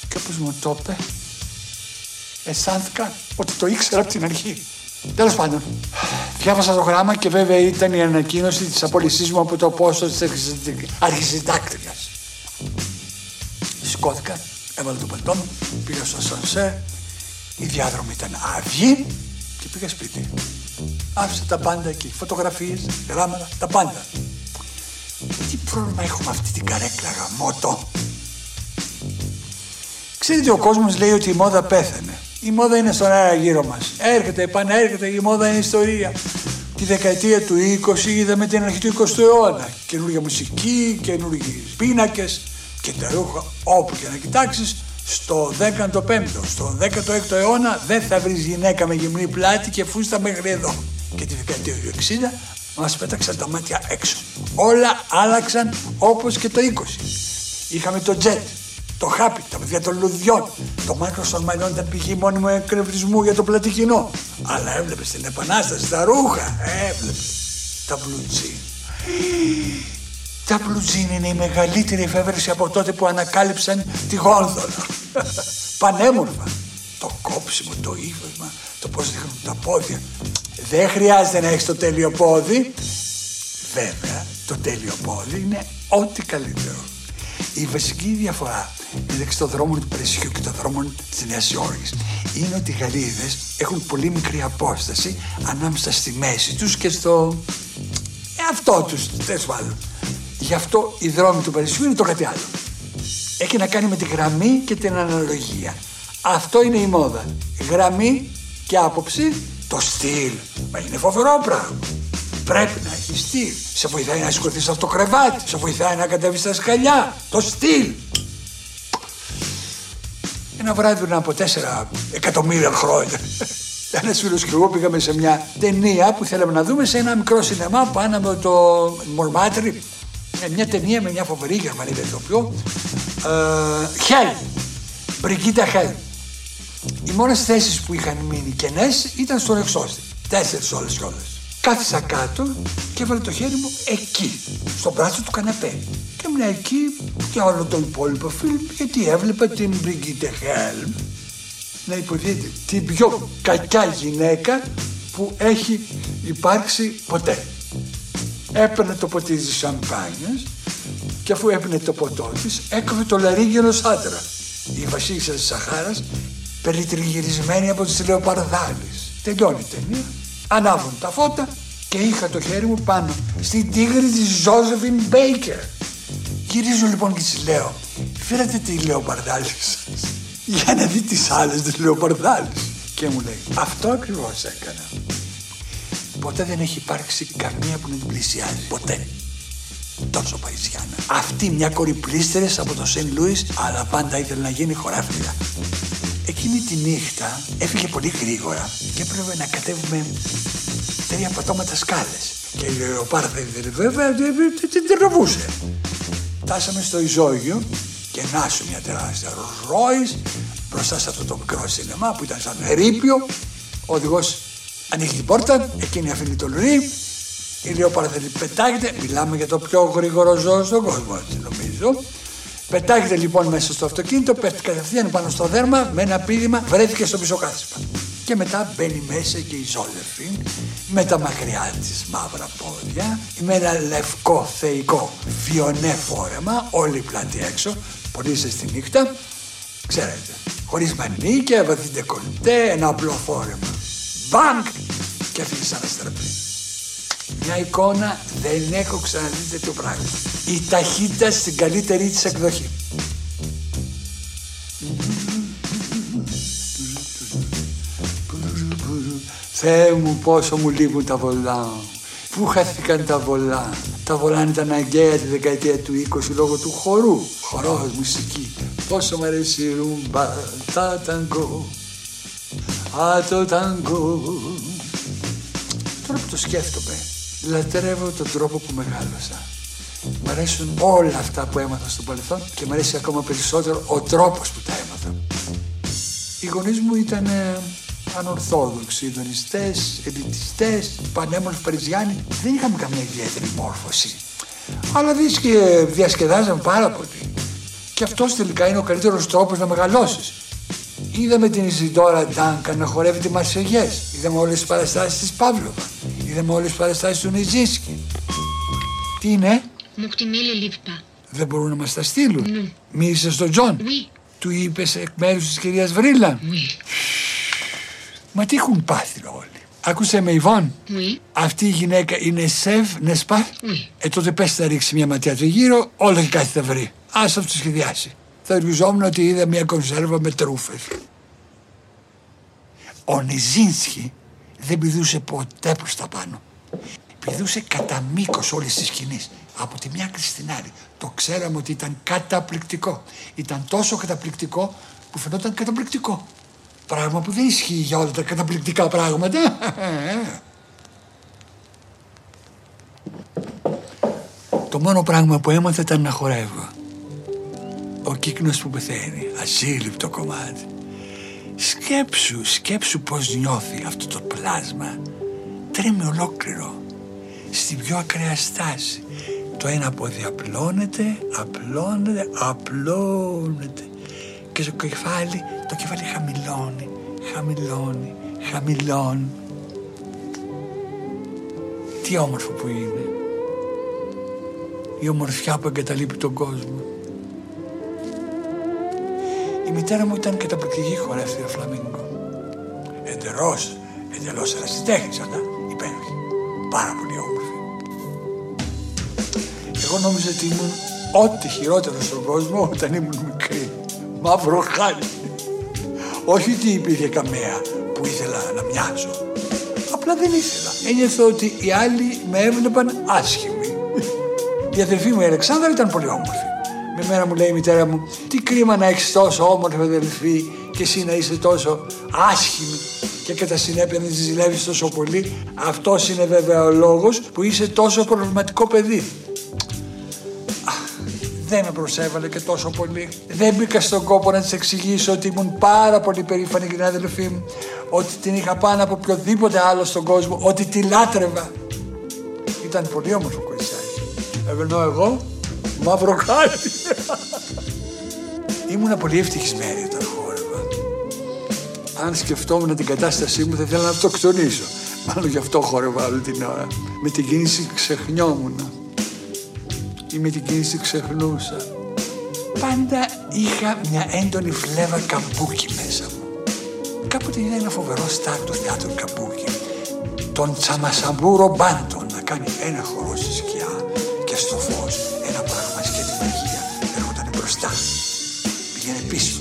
και όπως μου το είπε αισθάνθηκα ότι το ήξερα από την αρχή. Τέλος πάντων, διάβασα το γράμμα και βέβαια ήταν η ανακοίνωση της απόλυσή μου από το πόστο της αρχισυντάκτριας. Σηκώθηκα, έβαλα το παλτό μου, πήγα στο σανσέ, η διάδρομη ήταν άδειοι και πήγα σπίτι. Άφησα τα πάντα εκεί. Φωτογραφίες, γράμματα, τα πάντα. Τι πρόβλημα έχουμε αυτή την καρέκλα γαμότο. Ξέρετε ο κόσμος λέει ότι η μόδα πέθανε. Η μόδα είναι στον αέρα γύρω μας. Έρχεται, επανέρχεται, η μόδα είναι ιστορία. Τη δεκαετία του 20 είδαμε την αρχή του 20ου αιώνα. Καινούργια μουσική, καινούργιοι πίνακες και τα ρούχα όπου και να κοιτάξεις στο 15ο, στο 16ο αιώνα δεν θα βρεις γυναίκα με γυμνή πλάτη και φούστα μέχρι εδώ. Και τη δεκαετία του 60 μας πέταξαν τα μάτια έξω. Όλα άλλαξαν όπως και το 20. Είχαμε το τζετ, το χάπι, τα παιδιά των λουδιών. Το μάκρο των μαλλιών ήταν πηγή μόνιμου εκνευρισμού για το πλατικινό. Αλλά έβλεπες την επανάσταση, τα ρούχα. Έβλεπες τα μπλουτζίν. Τα μπλουτζίν είναι η μεγαλύτερη εφεύρεση από τότε που ανακάλυψαν τη γόνδολα. [laughs] Πανέμορφα. Το κόψιμο, το ύφασμα, το πώς δείχνουν τα πόδια. Δεν χρειάζεται να έχεις το τέλειο πόδι. Βέβαια, το τέλειο πόδι είναι ό,τι καλύτερο. Η βασική διαφορά μεταξύ των δρόμων του Παρισιού και των δρόμων της Νέας Υόρκης είναι ότι οι Γαλλίδες έχουν πολύ μικρή απόσταση ανάμεσα στη μέση τους και στο εαυτό τους, τέλος πάντων. Γι' αυτό οι δρόμοι του Παρισιού είναι το κάτι άλλο. Έχει να κάνει με τη γραμμή και την αναλογία. Αυτό είναι η μόδα. Γραμμή και άποψη, το στυλ. Μα είναι φοβερό πράγμα. Πρέπει να έχει στυλ. Σε βοηθάει να σηκωθεί από το κρεβάτι. Σε βοηθάει να κατέβεις στα σκαλιά. Το στυλ. Ένα βράδυ πριν από τέσσερα εκατομμύρια χρόνια. Ένα φίλος και εγώ πήγαμε σε μια ταινία που θέλαμε να δούμε σε ένα μικρό σινεμά πάνω με το Μορμάτρι. Ε, Μια ταινία με μια φοβερή Γερμανίδα ηθοποιό. Ε, Χέλ. Μπριγκίτα Χέλ. Οι μόνες θέσεις που είχαν μείνει κενές ήταν στον εξώστη. Τέσσερις όλες και όλε. Κάθισα κάτω και έβαλε το χέρι μου εκεί, στο μπράτσο του καναπέ. Και ήμουν εκεί για όλο το υπόλοιπο φιλμ γιατί έβλεπα την Μπριγκίτε Χέλμ να υποθείτε την πιο κακιά γυναίκα που έχει υπάρξει ποτέ. Έπαιρνε το ποτήρι της σαμπάνιας και αφού έπαιρνε το ποτό της έκοβε το λαρίγιο ενός άντρα. Η βασίλισσα της Σαχάρας περιτριγυρισμένη από τις λεοπαρδάλεις. Τελειώνει η ταινία, ανάβουν τα φώτα και είχα το χέρι μου πάνω στην τίγρη της Ζώζεφιν Μπέικερ. Γυρίζω λοιπόν και της λέω, φέρατε τη λεοπαρδάλη σας για να δει τις άλλες τις λεοπαρδάλεις. Και μου λέει, αυτό ακριβώς έκανα. Ποτέ δεν έχει υπάρξει καμία που να την πλησιάζει. Ποτέ. Τόσο Παρισιάνα. Αυτή μια κορυπλίστερες από το Σεν Λούις, αλλά πάντα ήθελε να γίνει χωράφια. Εκείνη τη νύχτα έφυγε πολύ γρήγορα και έπρεπε να κατέβουμε τρία πατώματα σκάλες. Και η λεοπάρδα βέβαια την τραβούσε. Φτάσαμε στο Ιζόγειο και να σου μια τεράστια Ρόις μπροστά σε αυτό το μικρό σινεμά που ήταν σαν ερείπιο. Ο οδηγός ανοίγει την πόρτα, εκείνη αφήνει το λουρί, η Λεοπαραθενή πετάγεται, μιλάμε για το πιο γρήγορο ζώο στον κόσμο, έτσι νομίζω. Πετάγεται λοιπόν μέσα στο αυτοκίνητο, πέφτει κατευθείαν πάνω στο δέρμα με ένα πείδημα, βρέθηκε στο πίσω κάθισμα. Και μετά μπαίνει μέσα και η Ζόλεφιν με τα μακριά της μαύρα πόδια, με ένα λευκό θεϊκό βιονέ φόρεμα, όλη η πλάτη έξω, πολύ ζεστή νύχτα, ξέρετε, χωρίς μανίκια, βαθύ ντεκολτέ, ένα απλό φόρεμα. Μπανκ! Και έφυγε σαν αστραπή. Μια εικόνα δεν έχω ξαναδεί τέτοιο πράγμα. Η ταχύτητα στην καλύτερη της εκδοχή. Θεέ μου πόσο μου λείπουν τα βολά. Πού χάθηκαν τα βολά. Τα βολά ήταν αγκαία τη δεκαετία του 20 λόγω του χορού. Χορός, μουσική. Πόσο μου αρέσει η ρούμπα, τα ταγκό. Α, το ταγκό. Τώρα που το σκέφτομαι, λατρεύω τον τρόπο που μεγάλωσα. Μ' αρέσουν όλα αυτά που έμαθα στο παρελθόν και μ' αρέσει ακόμα περισσότερο ο τρόπος που τα έμαθα. Οι γονείς μου ήταν ε, ανορθόδοξοι, δονιστές, ελιτιστές, πανέμορφοι Παριζιάνοι. Δεν είχαμε καμία ιδιαίτερη μόρφωση. Αλλά δεις και διασκεδάζαμε πάρα πολύ. Και αυτός τελικά είναι ο καλύτερος τρόπος να μεγαλώσεις. Είδαμε την Ιζιντόρα Ντάνκα να χορεύει τη Μαρσεγιές. Είδαμε όλες τις παραστάσεις της Παύλοβα. Είδαμε όλες τις παραστάσεις του Νιτζίνσκι. Τι είναι, Μοκτιμέλη λίππα. δεν μπορούν να μας τα στείλουν. Ναι. Μίλησε στον Τζον. Oui, Του είπες εκ μέρους της κυρίας Βρύλα. oui, Μα τι έχουν πάθει όλοι. Άκουσε με Ιβόν. oui, Αυτή η γυναίκα είναι σεφ, νεσπά. oui. Ε, τότε πες να ρίξει μια ματιά του γύρω, όλα και κάτι θα βρει. Ας αυτό σχεδιάσει. Θα ριζόμουν ότι είδα μια κονσέρβα με τρούφες. Ο Νιζίνσκι δεν πηδούσε ποτέ προς τα πάνω. Πηδούσε κατά μήκος όλης της σκηνής. Από τη μια άκρη στην άλλη. Το ξέραμε ότι ήταν καταπληκτικό. Ήταν τόσο καταπληκτικό που φαινόταν καταπληκτικό. Πράγμα που δεν ισχύει για όλα τα καταπληκτικά πράγματα. [laughs] Το μόνο πράγμα που έμαθα ήταν να χορεύω. Ο κύκνος που πεθαίνει. Ασύλληπτο κομμάτι. Σκέψου, σκέψου πως νιώθει αυτό το πλάσμα. Τρέμει ολόκληρο. Στην πιο ακραία στάση. Το ένα πόδι απλώνεται, απλώνεται, απλώνεται. Και στο κεφάλι, το κεφάλι χαμηλώνει, χαμηλώνει, χαμηλώνει. Τι όμορφο που είναι. Η ομορφιά που εγκαταλείπει τον κόσμο. Η μητέρα μου ήταν καταπληκτική χορεύτρια φλαμίνγκο. Εντελώς, εντελώς ερασιτέχνη αυτά. Υπέροχη. Πάρα πολύ όμορφη. Εγώ νόμιζα ότι ήμουν ό,τι χειρότερο στον κόσμο όταν ήμουν μικρή. Μαύρο χάλι. Όχι ότι υπήρχε καμία που ήθελα να μοιάζω. Απλά δεν ήθελα. Ένιωθα ότι οι άλλοι με έβλεπαν άσχημοι. Η αδελφή μου η Αλεξάνδρα ήταν πολύ όμορφη. Με μέρα μου λέει η μητέρα μου, τι κρίμα να έχεις τόσο όμορφη αδελφή και εσύ να είσαι τόσο άσχημη και κατά συνέπεια να τη ζηλεύεις τόσο πολύ. Αυτός είναι βέβαια ο λόγος που είσαι τόσο προβληματικό παιδί. Δεν με προσέβαλε και τόσο πολύ. Δεν μπήκα στον κόπο να της εξηγήσω ότι ήμουν πάρα πολύ περήφανη για την αδελφή μου, ότι την είχα πάνω από οποιοδήποτε άλλο στον κόσμο, ότι τη λάτρευα. Ήταν πολύ όμορφο κοριτσάκι. Ενώ εγώ, μαύρο χάρτη. Ήμουν πολύ ευτυχισμένη όταν χόρευα. Αν σκεφτόμουν την κατάστασή μου, θα ήθελα να αυτοκτονήσω. Μάλλον γι' αυτό χόρευα όλη την ώρα. Με την κίνηση ξεχνιόμουν ή με την κίνηση ξεχνούσα. Πάντα είχα μια έντονη φλέβα καμπούκι μέσα μου. Κάποτε είδα ένα φοβερό στάρ του θεάτρου καμπούκι. Τον Τσαμασαμπούρο Μπάντο να κάνει ένα χορό στη σκιά και στο φως ένα πράγμα τη μαγεία έρχονταν μπροστά. Πήγαινε πίσω.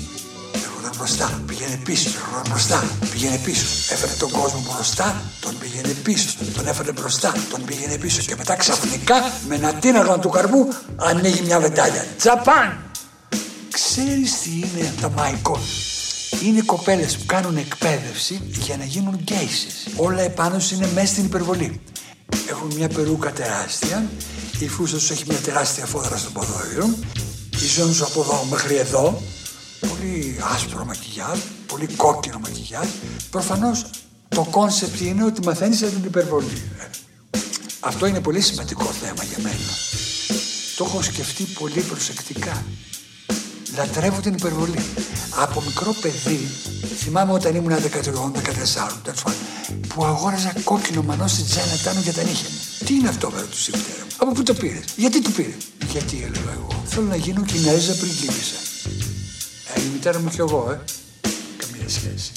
Έρχονταν μπροστά. Πήγαινε πίσω. Έρχονταν μπροστά. Πήγαινε πίσω. Έφερε τον κόσμο μπροστά. Τον πήγαινε πίσω. Τον έφερε μπροστά. Τον πήγαινε πίσω. Και μετά ξαφνικά με ένα τίναγμα του καρπού ανοίγει μια βεντάλια. Τζαπάν! Ξέρεις τι είναι τα μαϊκό. Είναι κοπέλες που κάνουν εκπαίδευση για να γίνουν γκέισες. Όλα επάνω σου είναι μέσα στην υπερβολή. Έχουν μια περούκα τεράστια, η φούστα του έχει μια τεράστια φόδρα στο ποδόριο, η ζώνη σου από εδώ μέχρι εδώ, πολύ άσπρο μακιγιάζ, πολύ κόκκινο μακιγιάζ. Προφανώς το concept είναι ότι μαθαίνεις από την υπερβολή. Αυτό είναι πολύ σημαντικό θέμα για μένα. Το έχω σκεφτεί πολύ προσεκτικά. Λατρεύω την υπερβολή. Από μικρό παιδί, θυμάμαι όταν ήμουν 13-14, που αγόραζα κόκκινο μανό στην τσένα τάνου για τα νύχια μου. Τι είναι αυτό, βέβαια, του είπε μου; Από πού το πήρες, γιατί το πήρες; Γιατί έλεγα εγώ. Θέλω να γίνω Κινέζα πριγκίπισσα. Ε, η μητέρα μου και εγώ, ε. Καμία σχέση.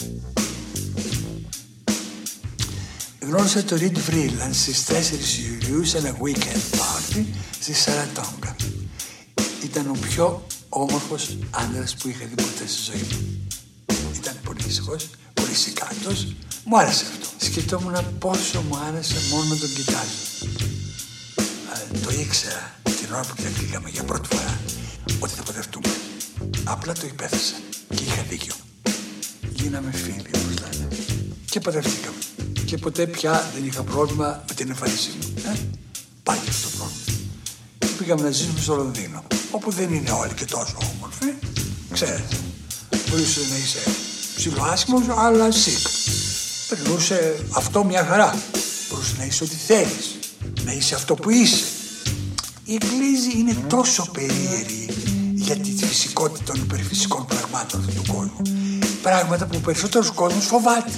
Γνώρισα το Reed Vreeland στις 4 Ιουλίου σε ένα weekend party στη Σαρατόγκα. Ήταν ο πιο όμορφος άντρας που είχα δει ποτέ στη ζωή μου. Ήταν πολύ ήσυχος, πολύ σικάτος. Μου άρεσε αυτό. Σκεφτόμουν πόσο μου άρεσε μόνο να τον κοιτάζω. Ε, το ήξερα την ώρα που κοιτάξαμε για πρώτη φορά ότι θα παντρευτούμε. Απλά το υπέθεσα και είχα δίκιο. Γίναμε φίλοι, όπως λένε. Και παντρευτήκαμε. Και ποτέ πια δεν είχα πρόβλημα με την εμφάνισή μου. Ε, πάει αυτό το πρόβλημα. Και πήγαμε να ζήσουμε στο Λονδίνο. Όπου δεν είναι όλοι και τόσο όμορφοι. Ξέρετε. Μπορούσε να είσαι ψηλοάσχημος, αλλά σικ. Περνούσε αυτό μια χαρά. Μπορούσε να είσαι ό,τι θέλεις. Να είσαι αυτό που είσαι. Η Εγγλέζοι είναι τόσο περίεργοι για τη φυσικότητα των υπερφυσικών πραγμάτων αυτού του κόσμου. Πράγματα που ο περισσότερος κόσμος φοβάται.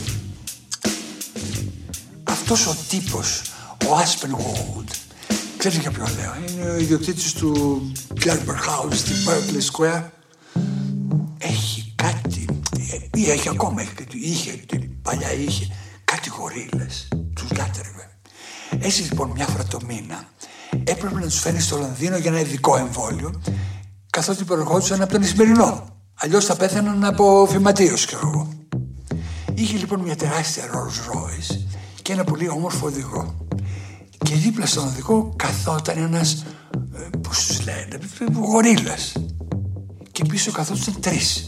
Αυτός ο τύπος, ο Aspen Gold, ξέρεις για ποιον λέω, είναι ο ιδιοκτήτης του Gerber House στην Berkeley Square. Έχει κάτι, ή έχει ακόμα, έχει, είχε, παλιά είχε, κάτι γορίλες, τους λάτρευε. Έτσι λοιπόν μια φορά το μήνα έπρεπε να τους φέρεις στο Λονδίνο για ένα ειδικό εμβόλιο καθότι προερχόντουσαν από τον Ισημερινό. Αλλιώς θα πέθαναν από φυματίω, ξέρω εγώ. Είχε λοιπόν μια τεράστια Rolls Royce και ένα πολύ όμορφο οδηγό. Και δίπλα στον οδηγό καθόταν ένας. Ε, Πώς τους λένε, γορίλας. Και πίσω καθόταν τρεις.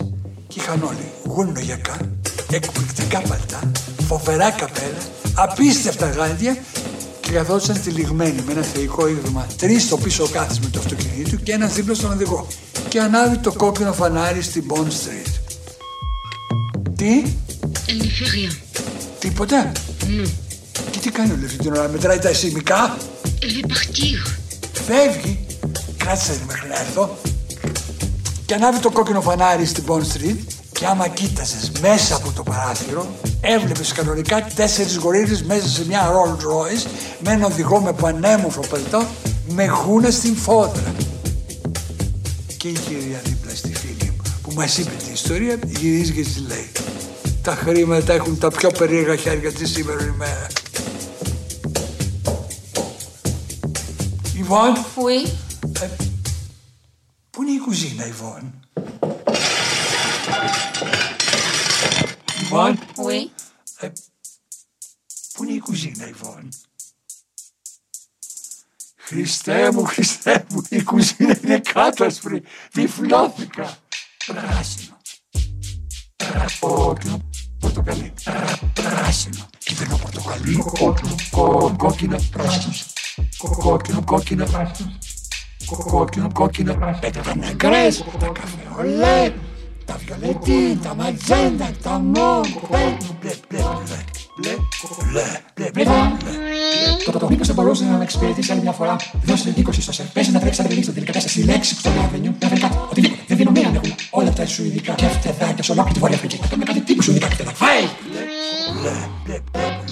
Και είχαν όλοι γούνο γιακά, εκπληκτικά παλτά, φοβερά καπέλα, απίστευτα γάντια και καθόταν τυλιγμένοι με ένα θεϊκό ίδρυμα. Τρεις στο πίσω κάθισμα του αυτοκινήτου και ένας δίπλα στον οδηγό. Και ανάβει το κόκκινο φανάρι στην Bond Street. Τι; Elle ne fait rien. Τίποτα; Non. Και τι κάνει όλη αυτή την ώρα, μετράει τα σημικά. Elle veut partir. Φεύγει. Κράτησε την μέχρι να έρθω. Και ανάβει το κόκκινο φανάρι στην Bond Street. Και άμα κοίταζες μέσα από το παράθυρο, έβλεπες κανονικά τέσσερις γορίλε μέσα σε μια Rolls Royce με ένα οδηγό με πανέμορφο παλτό με γούνα στην φόδρα. Και η κυρία δίπλα στη φίλη μου που που μας είπε την ιστορία γυρίζει και της λέει τα χρήματα έχουν τα πιο περίεργα χέρια τη σήμερα ημέρα. Ivone? Fui. Eh, Põe a cozinha, Ivone. Ivone? Fui. Eh, Põe a cozinha, Ivone. Cristemo, Cristemo, e cozinha de catástrofe, de filófica. Próximo. Próximo. πορτοκαλί, πράσινο, κίτρινο πορτοκαλί, κόκκινο, κόκκινο, πράσινο, κόκκινο, κόκκινο, πράσινο, κόκκινο, κόκκινο, πέτρα νεκρές, τα καφεολέ, τα βιολετή, τα ματζέντα, τα μόγκ, μπλε, μπλε, μπλε, μπλε, μπλε, μπλε, μπλε, το μήπως σε μπορούσε να με εξυπηρετήσει άλλη μια φορά. Δώσε 20 στο σερπέζι να τρέξει να τρελήξει το λέξη στο λαβενιού να όλα τα σουηδικά τα σε ολόκληρη τη Βόρεια Αφρική. Θα κάνουμε κάτι τύπου σουηδικά κεφτεδάκια. Φάει! Ναι, ναι. ναι, ναι.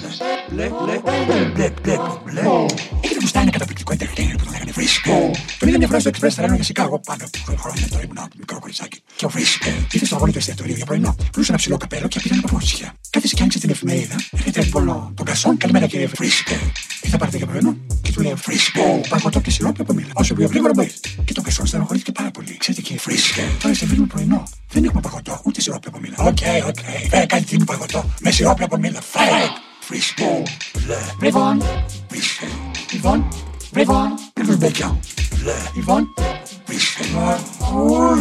Έχετε γουστάρει ένα καταπληκτικό entertainer που τον λέγανε Βρίσκο. Τον είδα μια φορά στο Express Θεράνο για Σικάγο πάνω από χρόνια τώρα ήμουν μικρό κοριτσάκι. Και ο Βρίσκο ήρθε στο αγόρι του εστιατορίου για πρωινό. Πλούσε ένα ψηλό καπέλο και πήγαινε παπούτσια. Κάθισε και άνοιξε την εφημερίδα. Έρχεται λοιπόν τον κασόν. Καλημέρα κύριε Βρίσκο. Τι θα πάρετε για πρωινό. Και του λέει Βρίσκο. Παγωτό και σιρόπι από μήλα. Όσο πιο γρήγορα μπορεί. Και τον κασόν στενοχωρήθηκε πάρα πολύ. Ξέρετε κύριε Βρίσκο. Τώρα σερβίρουμε πρωινό. Δεν έχουμε παγωτό ούτε σιρόπι από μήλα. Οκ, οκ. Φέρε κάτι τύπου παγωτό με σιρόπι από μήλα. Φέρε. Riche-t-on, le Yvonne, riche Yvonne, Yvonne, Rebecca, le Yvonne, riche-t-on.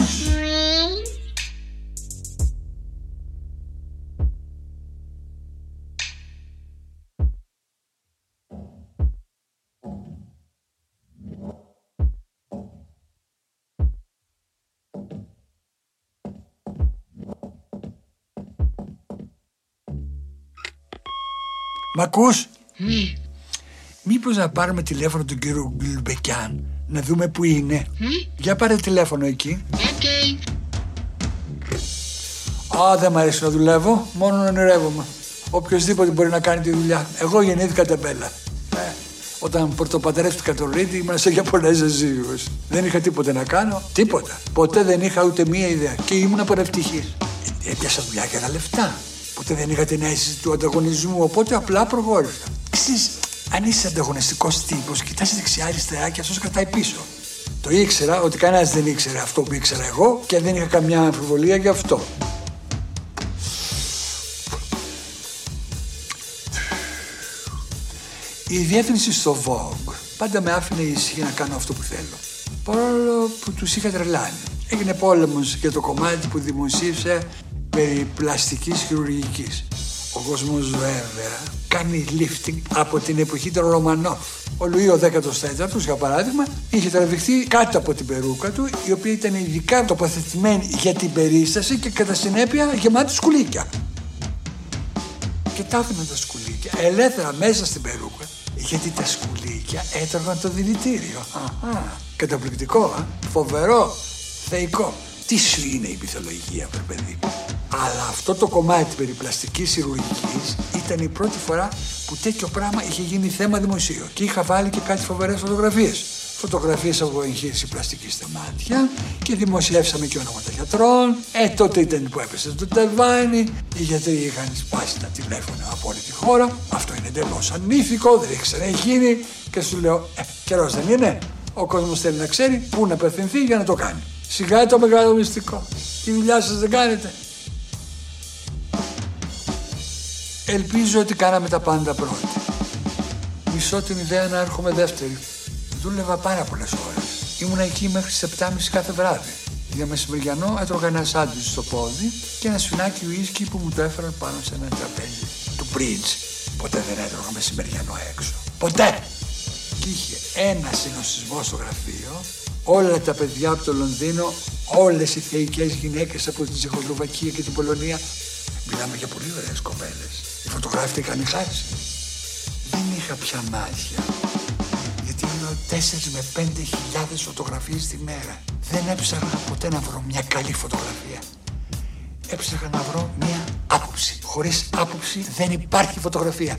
Μ' ακούς; Oui. Μήπως να πάρουμε τηλέφωνο τον κύριο Γκλουμπεκιάν να δούμε που είναι; Oui. Για πάρε τηλέφωνο εκεί. Ok. Α, δεν μ' αρέσει να δουλεύω, μόνο να ονειρεύομαι. Οποιοδήποτε μπορεί να κάνει τη δουλειά. Εγώ γεννήθηκα τεμπέλα. Ε, όταν πρωτοπατρεύτηκα τον Ρίτη ήμουν σε Ιαπωνέζα σύζυγος. Δεν είχα τίποτε να κάνω, τίποτα. Ποτέ δεν είχα ούτε μία ιδέα και ήμουν απορευτυχής. Ε, Έπιασα δουλειά για τα λεφτά. Ποτέ δεν είχα την αίσθηση του ανταγωνισμού, οπότε απλά προχώρησα. Ξέρεις, αν είσαι ανταγωνιστικός τύπος, κοιτάς δεξιά-αριστερά και αυτός σε κρατάει πίσω. Το ήξερα ότι κανένας δεν ήξερε αυτό που ήξερα εγώ και δεν είχα καμιά αμφιβολία γι' αυτό. Η διεύθυνση στο Vogue πάντα με άφηνε ησυχή να κάνω αυτό που θέλω. Παρόλο που τους είχα τρελάνει. Έγινε πόλεμος για το κομμάτι που δημοσίευσε περί πλαστικής χειρουργικής. Ο κόσμος βέβαια κάνει lifting από την εποχή των Ρωμανόφ. Ο Λουί ο 14ος, για παράδειγμα, είχε τραβηχθεί κάτω από την περούκα του, η οποία ήταν ειδικά τοποθετημένη για την περίσταση και κατά συνέπεια γεμάτη σκουλίκια και τα άφηναν τα σκουλίκια ελεύθερα μέσα στην περούκα γιατί τα σκουλίκια έτρωγαν το δηλητήριο. Αχα, καταπληκτικό, α; φοβερό, θεϊκό. Τι σου είναι η μυθολογία, βρε παιδί; Μου. Αλλά αυτό το κομμάτι περί πλαστικής χειρουργικής ήταν η πρώτη φορά που τέτοιο πράγμα είχε γίνει θέμα δημοσίου. Και είχα βάλει και κάτι φοβερές φωτογραφίες. Φωτογραφίες από εγχείρηση πλαστικής στα μάτια και δημοσιεύσαμε και ονόματα γιατρών. Ε, τότε ήταν που έπεσε το ταβάνι. Οι γιατροί είχαν σπάσει τα τηλέφωνα από όλη τη χώρα. Αυτό είναι εντελώς ανήθικο, δεν έχει ξαναγίνει. Και σου λέω, ε, καιρός δεν είναι. Ο κόσμος θέλει να ξέρει πού να απευθυνθεί για να το κάνει. Σιγά το μεγάλο μυστικό. Τη δουλειά σας δεν κάνετε; Ελπίζω ότι κάναμε τα πάντα πρώτη. Μισώ την ιδέα να έρχομαι δεύτερη. Δούλευα πάρα πολλές ώρες. Ήμουνα εκεί μέχρι τις 7.30 κάθε βράδυ. Για μεσημεριανό έτρωγα ένα σάντουιτς στο πόδι και ένα σφινάκι ουίσκι που μου το έφεραν πάνω σε ένα τραπέζι του Bridge. Ποτέ δεν έτρωγα μεσημεριανό έξω. Ποτέ! Και είχε ένα συνοστισμό στο γραφείο, όλα τα παιδιά από το Λονδίνο, όλες οι θεϊκές γυναίκες από την Τσεχοσλοβακία και την Πολωνία. Μιλάμε για πολύ ωραίες κοπέλες. Οι φωτογράφοι είχαν χάσει. Δεν είχα πια μάτια. Γιατί ήμουν 4 με 5 χιλιάδες φωτογραφίες τη μέρα. Δεν έψαχνα ποτέ να βρω μια καλή φωτογραφία. Έψαχνα να βρω μια άποψη. Χωρίς άποψη δεν υπάρχει φωτογραφία.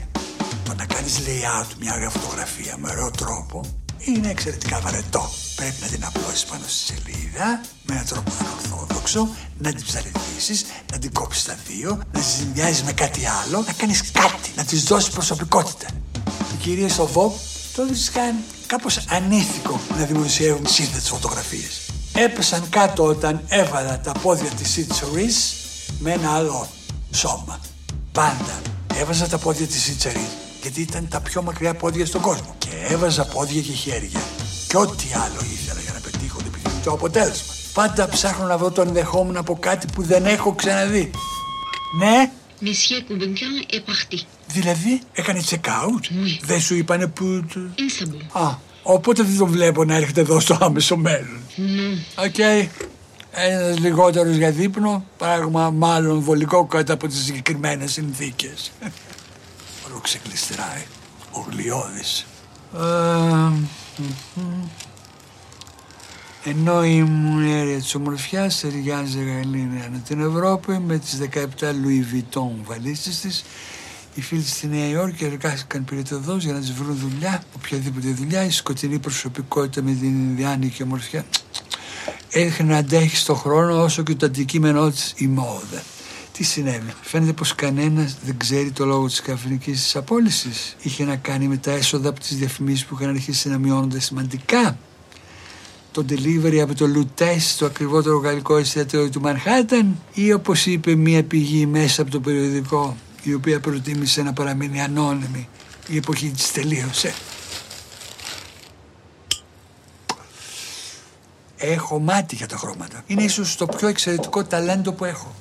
Το να κάνεις layout μια ωραία φωτογραφία με ωραίο τρόπο είναι εξαιρετικά βαρετό. Πρέπει να την απλώσεις πάνω στη σελίδα με έναν τρόπο ανορθόδοξο τόξο, να την ψαριδίσεις, να την κόψεις στα δύο, να τη συνδυάζει με κάτι άλλο, να κάνεις κάτι, να της δώσεις προσωπικότητα. Οι κυρίε στο Vogue το βρίσκαν κάπως ανήθικο να δημοσιεύουν σύνθετες φωτογραφίες. Έπεσαν κάτω όταν έβαλα τα πόδια της Σίτσορη με ένα άλλο σώμα. Πάντα έβαζα τα πόδια της Σίτσορη γιατί ήταν τα πιο μακριά πόδια στον κόσμο. Και έβαζα πόδια και χέρια. Και ό,τι άλλο ήθελα για να πετύχω το επιθυμητό αποτέλεσμα. Πάντα ψάχνω να βρω το ενδεχόμενο από κάτι που δεν έχω ξαναδεί. Ναι, Monsieur Gulbenkian est parti. δηλαδή έκανε check out. Oui. Δεν σου είπανε που. το- Un sabot. Α, οπότε δεν τον βλέπω να έρχεται εδώ στο άμεσο μέλλον. Non. OK. Ένας λιγότερος για δείπνο, πράγμα μάλλον βολικό κάτω από τις συγκεκριμένες συνθήκες. Όλο ξεγλιστράει. Ο γλοιώδης. Ε, μμμ. Ενώ η μουνέρια της ομορφιάς ταιριάζει γαλήνια ανά την Ευρώπη με τις 17 Louis Vuitton βαλίτσες της οι φίλοι στη Νέα Υόρκη εργάστηκαν πυρετοδός για να τις βρουν δουλειά, οποιαδήποτε δουλειά, η σκοτεινή προσωπικότητα με την Ινδιάνικη ομορφιά [tsk] έχει να αντέχει στον χρόνο όσο και το αντικείμενό της η μόδα. Τι συνέβη; Φαίνεται πως κανένας δεν ξέρει το λόγο της καφενικής της απόλυσης. Είχε να κάνει με τα έσοδα από τις διαφημίσεις που είχαν αρχίσει να μειώνονται σημαντικά. Το delivery από το Λουτές στο ακριβότερο γαλλικό εστιατόριο του Μανχάταν ή όπως είπε μία πηγή μέσα από το περιοδικό η οποία προτίμησε να παραμείνει ανώνυμη. Η εποχή της τελείωσε. Έχω μάτι για τα χρώματα. Είναι ίσως το πιο εξαιρετικό ταλέντο που έχω.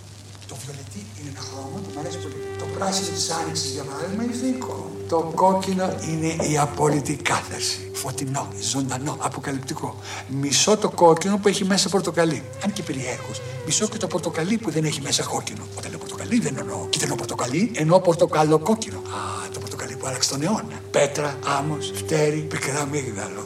Πολύ. Το πράσινο της άνοιξης για παράδειγμα είναι θεϊκό. Το κόκκινο είναι η απόλυτη κάθαρση. Φωτεινό, ζωντανό, αποκαλυπτικό. Μισό το κόκκινο που έχει μέσα πορτοκαλί. Αν και περιέργως. Μισό και το πορτοκαλί που δεν έχει μέσα κόκκινο. Όταν λέω πορτοκαλί δεν εννοώ κίτρινο πορτοκαλί, εννοώ πορτοκαλό κόκκινο. Α, το πορτοκαλί που άλλαξε τον αιώνα. Πέτρα, άμμος, φτέρι, πικρά μίγδαλο.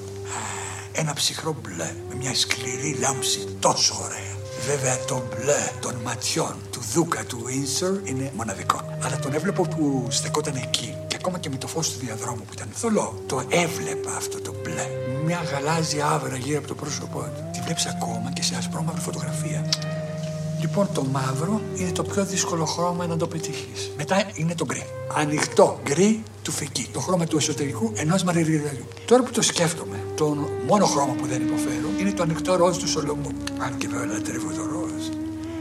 Ένα ψυχρό μπλε με μια σκληρή λάμψη τόσο ωραία. Βέβαια το μπλε των ματιών του Δούκα του Windsor είναι μοναδικό. Αλλά τον έβλεπα που στεκόταν εκεί και ακόμα και με το φως του διαδρόμου που ήταν θολό. Το έβλεπα αυτό το μπλε. Μια γαλάζια άβρα γύρω από το πρόσωπό του. Τη βλέπεις ακόμα και σε ασπρόμαυρη φωτογραφία. Λοιπόν, το μαύρο είναι το πιο δύσκολο χρώμα να το πετύχεις. Μετά είναι το γκρι. Ανοιχτό γκρι του φεκί. Το χρώμα του εσωτερικού ενός μαριριδαλιού. Τώρα που το σκέφτομαι, το μόνο χρώμα που δεν υποφέρω είναι το ανοιχτό ροζ του Σολομού. Αν και βέβαια λατρεύω το ροζ.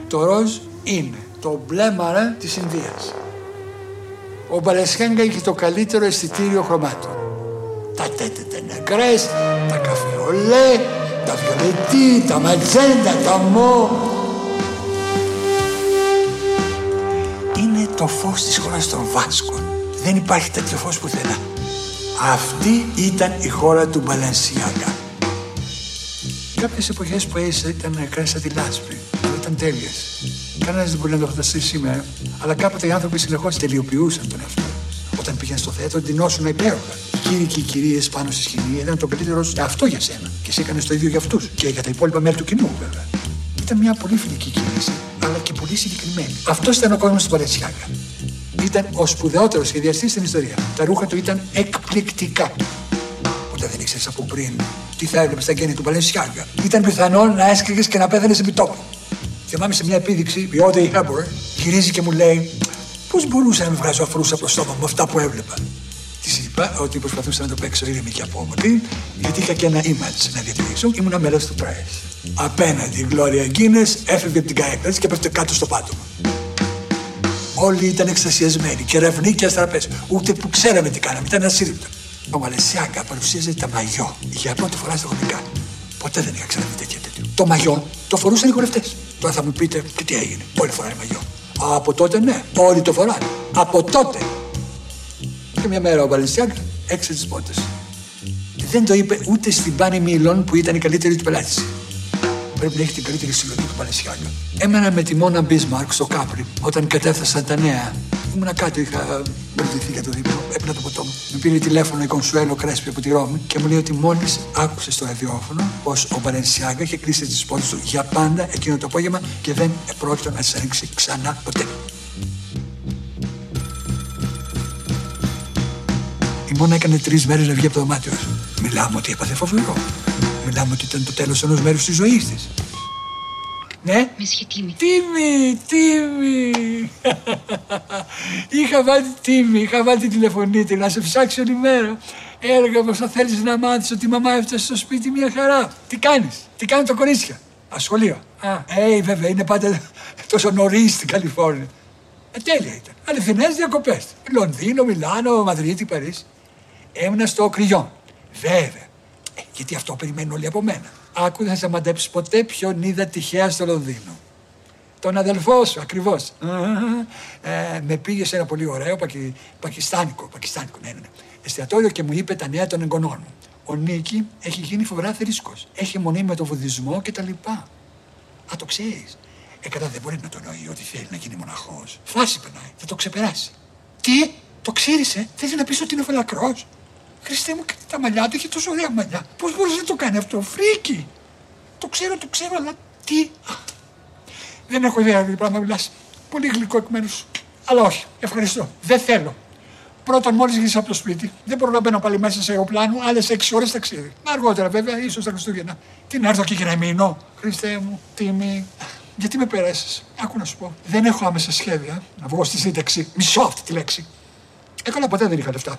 Το ροζ είναι το μπλε μαρά της Ινδίας. Ο Μπαλασιάγκα είχε το καλύτερο αισθητήριο χρωμάτων. Τα τέτετε νεκρές, τα καφεολέ, τα βιολετή, τα ματζέντα, τα μο. Το φως της χώρας των Βάσκων. Δεν υπάρχει τέτοιο φως πουθενά. Αυτή ήταν η χώρα του Μπαλανσιάγκα. Κάποιες εποχές που έζησα ήταν νεκρές σαν τη λάσπη. Αλλά ήταν τέλειες. Κανένας δεν μπορεί να το φανταστεί σήμερα. Αλλά κάποτε οι άνθρωποι συνεχώς τελειοποιούσαν τον εαυτό τους. Όταν πήγαιναν στο θέατρο, ντυνόσουν υπέροχα. Οι κύριοι και οι κυρίες πάνω στη σκηνή ήταν το καλύτερο σου αυτό για σένα. Και εσύ έκανε το ίδιο για αυτούς. Και για τα υπόλοιπα μέλη του κοινού, βέβαια. Ήταν μια πολύ φιλική κίνηση, αλλά και πολύ συγκεκριμένη. Αυτό ήταν ο κόσμος του Παλαισιάγκα. Ήταν ο σπουδαιότερος σχεδιαστής στην ιστορία. Τα ρούχα του ήταν εκπληκτικά. Όταν δεν ήξερες από πριν τι θα έβλεπες στα γέννη του Παλαισιάγκα. Ήταν πιθανόν να έσκριγε και να πέθανες επί τόπου. Θυμάμαι σε μια επίδειξη, η Audrey Hepburn γυρίζει και μου λέει Πώς μπορούσα να με βγάζω αφρούσα από το στόμα με αυτά που έβλεπα; Της είπα ότι προσπαθούσα να το παίξω ήρεμη και απόμονη, γιατί είχα και ένα image να διατηρήσω. Ήμουν μέλος του press. Απέναντι η Gloria Guinness έφευγε από την καρέκλα της και πέφτει κάτω στο πάτωμα. Όλοι ήταν εξασιασμένοι και ρευνοί και αστραπέ. Ούτε που ξέραμε τι κάναμε, ήταν ασύρρηπτο. Ο Μαλαισιάγκα παρουσίαζε τα μαγιό για πρώτη φορά στα κομικά. Ποτέ δεν είχα ξαναδεί τέτοια τέτοιο. Το μαγιό το φορούσαν οι χορευτές. Τώρα θα μου πείτε, και τι έγινε, όλοι φοράνε μαγιό. Από τότε ναι, όλοι το φοράνε. Από τότε. Και μια μέρα ο Μπαλαισιάγκα έξω τις πόρτες. Δεν το είπε ούτε στην Πάνη Μίλων που ήταν η καλύτερη του πελάτη. Πρέπει να έχει την καλύτερη συλλογή του Παλαισιάγκα. Έμενα με τη Μόνα Μπίσμαρκ στο Κάπρι όταν κατέφθασαν τα νέα. Ήμουνα κάτω, είχα μπερδευτεί για το δείπνο. Έπαιρνα το ποτό μου. Με πήρε τηλέφωνο η Κονσουέλο Κρέσπη από τη Ρώμη και μου λέει ότι μόλις άκουσε στο ραδιόφωνο πως ο Μπαλενσιάγκα είχε κλείσει τις πόρτες του για πάντα εκείνο το απόγευμα και δεν επρόκειτο να τις ανοίξει ξανά ποτέ. Η Μόνα έκανε τρεις μέρες να βγει από το δωμάτιο. Μιλάμε ότι έπαθε φοβερό. Μιλάμε ότι ήταν το τέλος ενός μέρους της ζωής της. Ναι; Monsieur Timmy. Τίμη, τίμη. [laughs] είχα βάλει τίμη, είχα βάλει της τηλεφωνήτρια να σε ψάξει όλη μέρα. Έλεγα πως θα θέλεις να μάθεις ότι η μαμά έφτασε στο σπίτι μια χαρά. Τι κάνεις, τι κάνουν τα κορίτσια; Ασχολείο. Α, ε, βέβαια, είναι πάντα [laughs] τόσο νωρίς στην Καλιφόρνια. Ε, τέλεια ήταν. Αληθινές διακοπές. Λονδίνο, Μιλάνο, Μαδρίτη, Παρίσι. Έμεινα στο κρυό. Βέβαια. Ε, γιατί αυτό περιμένουν όλοι από μένα. Άκου, δεν θα σε μαντέψεις ποτέ ποιον είδα τυχαία στο Λονδίνο. Τον αδελφό σου, ακριβώς. Ε, με πήγε σε ένα πολύ ωραίο πακι... πακιστάνικο, πακιστάνικο, ναι, ναι, ναι. Εστιατόριο και μου είπε τα νέα των εγγονών μου. Ο Νίκη έχει γίνει φοβερά θρήσκος. Έχει μονή με τον βουδισμό κτλ. Α, το ξέρεις. Ε, κατά δεν μπορεί να το νοεί ότι θέλει να γίνει μοναχός. Φάση περνάει, θα το ξεπεράσει. Τι, το ξέρεις, ε, θέλει να πεις ότι είναι φαλακρός. Χριστέ μου, και τα μαλλιά του έχει τόσο ωραία μαλλιά. Πώς μπορείς να το κάνει αυτό, φρίκι. Το ξέρω, το ξέρω, αλλά τι. Α, Δεν έχω ιδέα τι πράγμα μιλάς. Πολύ γλυκό εκ μέρους σου. Αλλά όχι, ευχαριστώ. Δεν θέλω. Πρώτον, μόλις γυρίσω από το σπίτι, δεν μπορώ να μπαίνω πάλι μέσα σε αεροπλάνο άλλες 6 ώρες ταξίδι. Αργότερα, βέβαια, ίσως τα Χριστούγεννα. Τι να έρθω εκεί και να μείνω; Χριστέ μου, τιμή. Γιατί με πέρασε. Άκου να σου πω. Δεν έχω άμεσα σχέδια να βγω στη σύνταξη. Μισό αυτή τη λέξη. Ε, καλά, ποτέ δεν είχα λεφτά.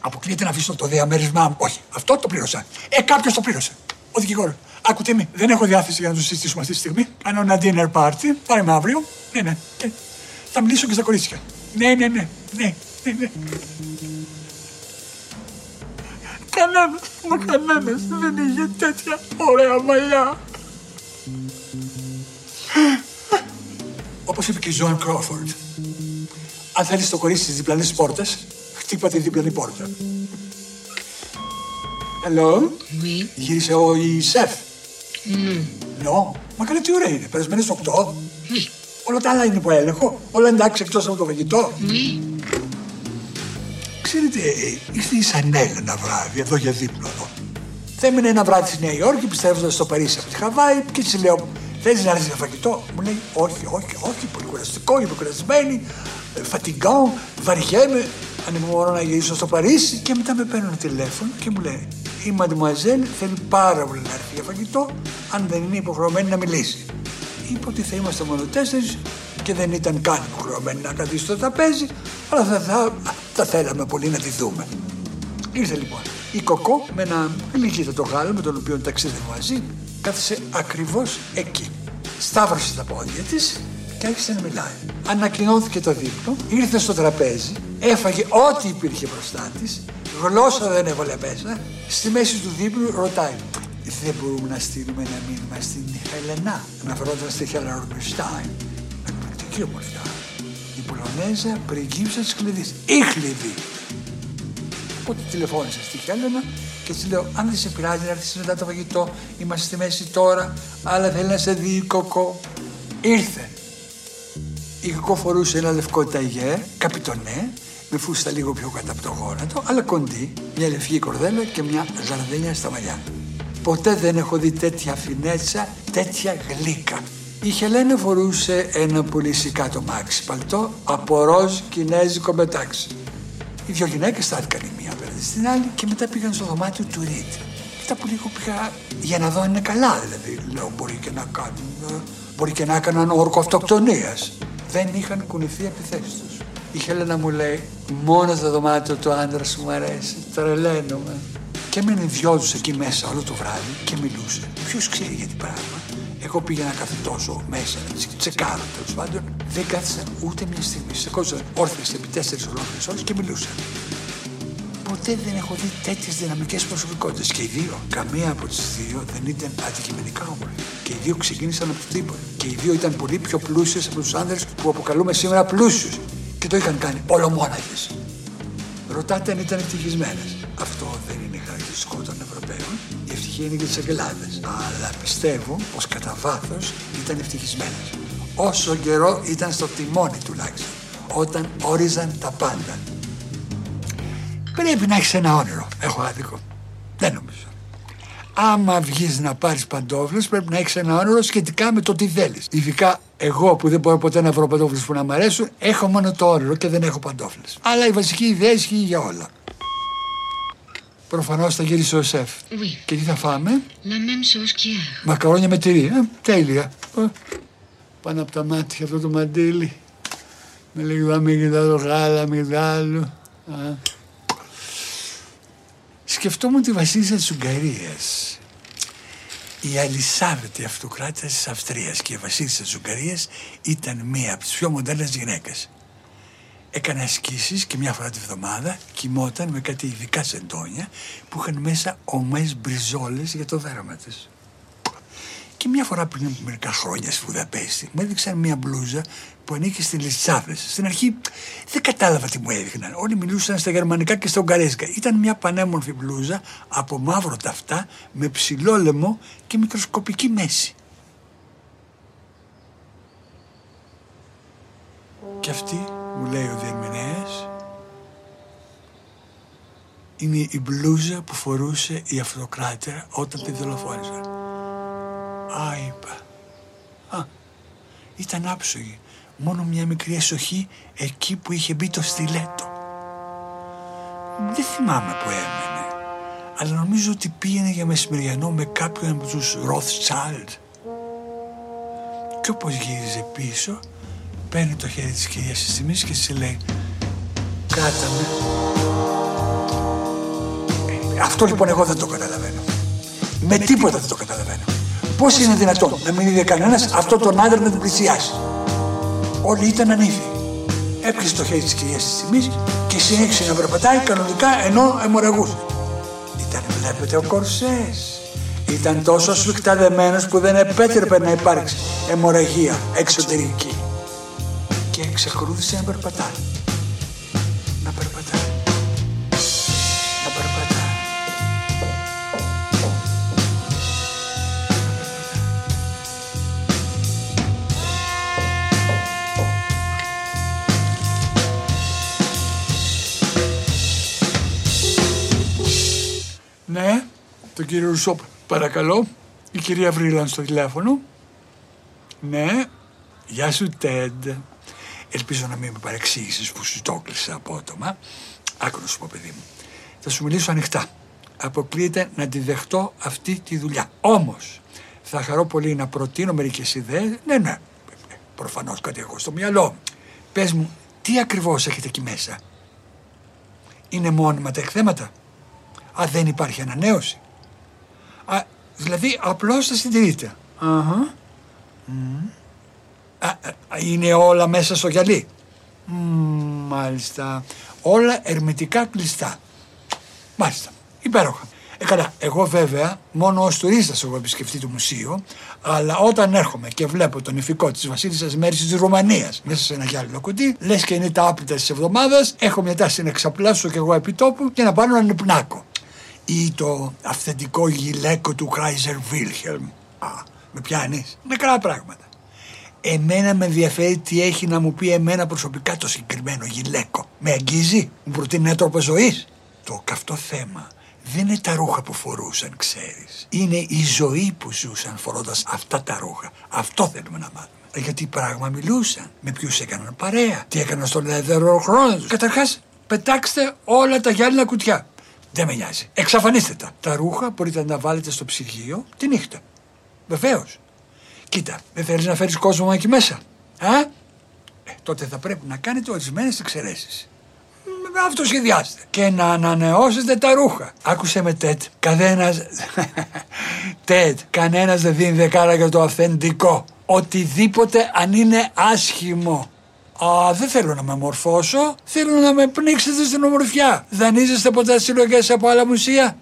Αποκλείεται να αφήσω το διαμέρισμά μου. Όχι, αυτό το πλήρωσα. Ε, κάποιος το πλήρωσε. Ο δικηγόρος. Άκου τιμή, δεν έχω διάθεση για να το συζητήσουμε αυτή τη στιγμή. Κάνω ένα dinner party. Πάρε με αύριο. Ναι, ναι. Και θα μιλήσω και στα κορίτσια. Ναι, ναι, ναι. ναι, ναι, ναι. Κανένα, μα κανένας δεν είχε τέτοια ωραία μαλλιά. Όπως είπε και η Ζωάν Κρόφορντ, αν θέλεις το κορίτσι στις διπλανές πόρτες, χτύπα τη διπλανή πόρτα. Hello, Oui. γύρισε ο η σεφ. Non. Νο, μα καλή τι ώρα είναι, περασμένες 8. Oui. Όλα τα άλλα είναι υπό έλεγχο, όλα εντάξει εκτός από το φαγητό. Oui. Ξέρετε, ήρθε η Σανέλ ένα βράδυ εδώ για δείπνο εδώ. Θα έμεινε ένα βράδυ στη Νέα Υόρκη, πιστεύοντας στο Παρίσι από τη Χαβάη και της λέω: Θέλεις να έρθεις για φαγητό; Μου λέει: Όχι, όχι, όχι, πολύ κουραστικό, είμαι κουρασμένη, ε, φατιγκό, βαριέμαι. Ανυπομονώ να γυρίσω στο Παρίσι και μετά με παίρνουν τηλέφωνο και μου λέει: Η Μαντιμουαζέλ θέλει πάρα πολύ να έρθει για φαγητό, αν δεν είναι υποχρεωμένη να μιλήσει. Είπε ότι θα είμαστε μόνο τέσσερις και δεν ήταν καν υποχρεωμένη να καθίσει στο τραπέζι, αλλά θα, θα, θα θέλαμε πολύ να τη δούμε. Ήρθε λοιπόν η Κοκό με ένα γλυκύτατο Γάλλο με τον οποίο ταξίδευε μαζί, κάθισε ακριβώς εκεί. Σταύρωσε τα πόδια της και άρχισε να μιλάει. Ανακοινώθηκε το δείπνο, ήρθε στο τραπέζι, έφαγε ό,τι υπήρχε μπροστά της, γλώσσα δεν έβαλε μέσα, στη μέση του δείπνου ρωτάει δεν μπορούμε να στείλουμε ένα μήνυμα στην Χελενά, αναφερόταν στη Χέλα Ρουμπιστάιν. Εκπληκτική ομορφιά. Η Πολωνέζα πριγκίψα της κλειδής. Η κλειδί. Οπότε τηλεφώνησα στη Χέλενα και της λέω: Αν δεν σε πειράζει να έρθεις μετά το φαγητό, είμαστε στη μέση τώρα, αλλά θέλει να σε δει η κοκό. Ήρθε. Η κοκό φορούσε ένα λευκό ταγέ, καπιτονέ, με φούστα λίγο πιο κάτω από το γόνατο, αλλά κοντή, μια λευκή κορδέλα και μια ζαρδένια στα μαλλιά. Ποτέ δεν έχω δει τέτοια φινέτσα, τέτοια γλύκα. Η Χελένα φορούσε ένα πολύ σικάτο μάξι παλτό από ροζ κινέζικο μετάξι. Οι δυο γυναίκες στάθηκαν η μία απέναντι στην άλλη και μετά πήγαν στο δωμάτιο του Ρίτ. Μετά που λίγο πήγα για να δω αν είναι καλά δηλαδή. Λέω μπορεί και να κάνουν, ε, μπορεί και να έκαναν όρκο αυτοκτονίας. Δεν είχαν κουνηθεί επιθέσεις τους. Η Χέλενα μου λέει, μόνος στο δωμάτιο του άντρας σου μου αρέσει, τρελαίνομαι. Και έμενε δυο τους εκεί μέσα όλο το βράδυ και μιλούσε. Ποιος ξέρει για τι πράγμα. Εγώ πήγαινα κάθε τόσο μέσα να τις τσεκάρω τέλος πάντων. Δεν κάθισαν ούτε μια στιγμή. Σηκώσαν όρθιες επί τέσσερις ολόκληρες ώρες και μιλούσαν. Ποτέ δεν έχω δει τέτοιες δυναμικές προσωπικότητες. Και οι δύο, καμία από τις δύο δεν ήταν αντικειμενικά όμορφη. Και οι δύο ξεκίνησαν από το τίποτα. Και οι δύο ήταν πολύ πιο πλούσιες από τους άνδρες που αποκαλούμε σήμερα πλούσιους. Και το είχαν κάνει όλο μόναχες. Ρωτάτε αν ήταν ευτυχισμένες. Αυτό δεν είναι χαρακτηριστικό των Ευρωπαίων. Η ευτυχία είναι για τις Αγγελάδες. Αλλά πιστεύω πως κατά βάθος ήταν ευτυχισμένες. Όσο καιρό ήταν στο τιμόνι τουλάχιστον. Όταν όριζαν τα πάντα. Πρέπει να έχεις ένα όνειρο. Έχω άδικο. Δεν νομίζω. Άμα βγεις να πάρεις παντόφλες, πρέπει να έχεις ένα όνειρο σχετικά με το τι θέλεις. Ειδικά εγώ που δεν μπορώ ποτέ να βρω παντόφλες που να μ' αρέσουν, έχω μόνο το όνειρο και δεν έχω παντόφλες. Αλλά η βασική ιδέα ισχύει για όλα. Προφανώς θα γυρίσει ο σεφ. Oui, Και τι θα φάμε, la même chose qu'hier. μακαρόνια με τυρί. Ε, τέλεια. Ε, πάνω από τα μάτια αυτό το μαντίλι. Με λίγο αμυγδάλο γάλα, αμυγδάλο. Α. Σκεφτόμουν τη βασίλισσα της Ουγγαρίας. Η Αλισάβετ, η αυτοκράτησα της Αυστρίας και η βασίλισσα της Ουγγαρίας ήταν μία από τις πιο μοντέρνες γυναίκες. Έκανε ασκήσεις και μια φορά τη βδομάδα κοιμόταν με κάτι ειδικά σεντόνια που είχαν μέσα ομές μπριζόλες για το δέρμα της. Και μια φορά πριν από μερικά χρόνια στη Βουδαπέστη μου έδειξαν μια μπλούζα που ανήκει στην Λισάβε. Στην αρχή δεν κατάλαβα τι μου έδειχναν. Όλοι μιλούσαν στα γερμανικά και στα ουγγαρέζικα. Ήταν μια πανέμορφη μπλούζα από μαύρο ταυτά με ψηλό λαιμό και μικροσκοπική μέση. Και αυτή, μου λέει ο διερμηνέας, είναι η μπλούζα που φορούσε η αυτοκράτηρα όταν τη δολοφόνησαν. Α, είπα. Α, ήταν άψογη. Μόνο μια μικρή εσοχή εκεί που είχε μπει το στιλέτο. Δεν θυμάμαι που έμενε. Αλλά νομίζω ότι πήγαινε για μεσημεριανό με κάποιον από τους Rothschild. Και όπως γύριζε πίσω, παίρνει το χέρι της κυρίας της τιμής και σε λέει «Κράτα με». Ε, Αυτό λοιπόν εγώ δεν το καταλαβαίνω. Με τίποτα δεν το καταλαβαίνω. Πώς είναι δυνατόν να μην είδε κανένας αυτό τον άντρα να την πλησιάσει; Όλοι ήταν ανήθιοι. Έπιασε το χέρι της κυρίας της τιμής και συνέχισε να περπατάει κανονικά ενώ αιμορραγούσε. Ήταν βλέπετε ο κορσές. Ήταν τόσο σφιχτά δεμένος που δεν επέτρεπε να υπάρξει αιμορραγία εξωτερική. Και εξακολούθησε να περπατάει. Κύριο Ρουσόπ, παρακαλώ. Η κυρία Βρύλαν στο τηλέφωνο. Ναι, γεια σου Τέντ. Ελπίζω να μην με παρεξήγησες που σου το έκλεισα απότομα. Άκου να σου πω παιδί μου. Θα σου μιλήσω ανοιχτά. Αποκλείεται να τη δεχτώ αυτή τη δουλειά. Όμως, θα χαρώ πολύ να προτείνω μερικές ιδέες. Ναι, ναι, προφανώς κάτι έχω στο μυαλό. μου. Πες μου, τι ακριβώς έχετε εκεί μέσα; Είναι μόνιμα τα εκθέματα; Α, δεν υπάρχει ανανέωση. Α, δηλαδή απλώς τα συντηρείτε. Αχα. Μμμ. Α, α, είναι όλα μέσα στο γυαλί. Μμμ, μάλιστα. Όλα ερμητικά κλειστά. Μάλιστα. Υπέροχα. Ε, καλά, εγώ βέβαια μόνο ως τουρίστας έχω επισκεφτεί το μουσείο, αλλά όταν έρχομαι και βλέπω τον ηφικό της βασίλισσας Μέρης της Ρουμανίας μέσα σε ένα γυάλινο κουτί, λες και είναι τα άπλυτα της εβδομάδας, έχω μια τάση να εξαπλάσω κι εγώ επί τόπου και να πάρω έναν υπνάκο. Ή το αυθεντικό γυλαίκο του Κράιζερ Βίλχελμ. Α, με πιάνεις; Μικρά πράγματα. Εμένα με ενδιαφέρει τι έχει να μου πει εμένα προσωπικά το συγκεκριμένο γυλαίκο. Με αγγίζει, μου προτείνει ένα τρόπο ζωής; Το καυτό θέμα δεν είναι τα ρούχα που φορούσαν, ξέρεις. Είναι η ζωή που ζούσαν φορώντας αυτά τα ρούχα. Αυτό θέλουμε να μάθουμε. Ε, Γιατί πράγμα μιλούσαν, με ποιους έκαναν παρέα, τι έκαναν στον ελεύθερο χρόνος τους. Καταρχάς, πετάξτε όλα τα γυάλινα κουτιά. Δεν με νοιάζει. Εξαφανίστε τα. Τα ρούχα μπορείτε να τα βάλετε στο ψυγείο τη νύχτα. Βεβαίως. Κοίτα, δεν θέλεις να φέρεις κόσμο εκεί μέσα. Α; Ε, τότε θα πρέπει να κάνετε ορισμένες εξαιρέσεις. Αυτοσχεδιάστε. Και να ανανεώσετε τα ρούχα. Άκουσε με Τετ. Κανένα. [laughs] Τετ. Κανένας δεν δίνει δεκάρα για το αυθεντικό. Οτιδήποτε αν είναι άσχημο. Α, δεν θέλω να με μορφώσω. Θέλω να με πνίξετε στην ομορφιά. Δανείζεστε ποτέ συλλογές από άλλα μουσεία;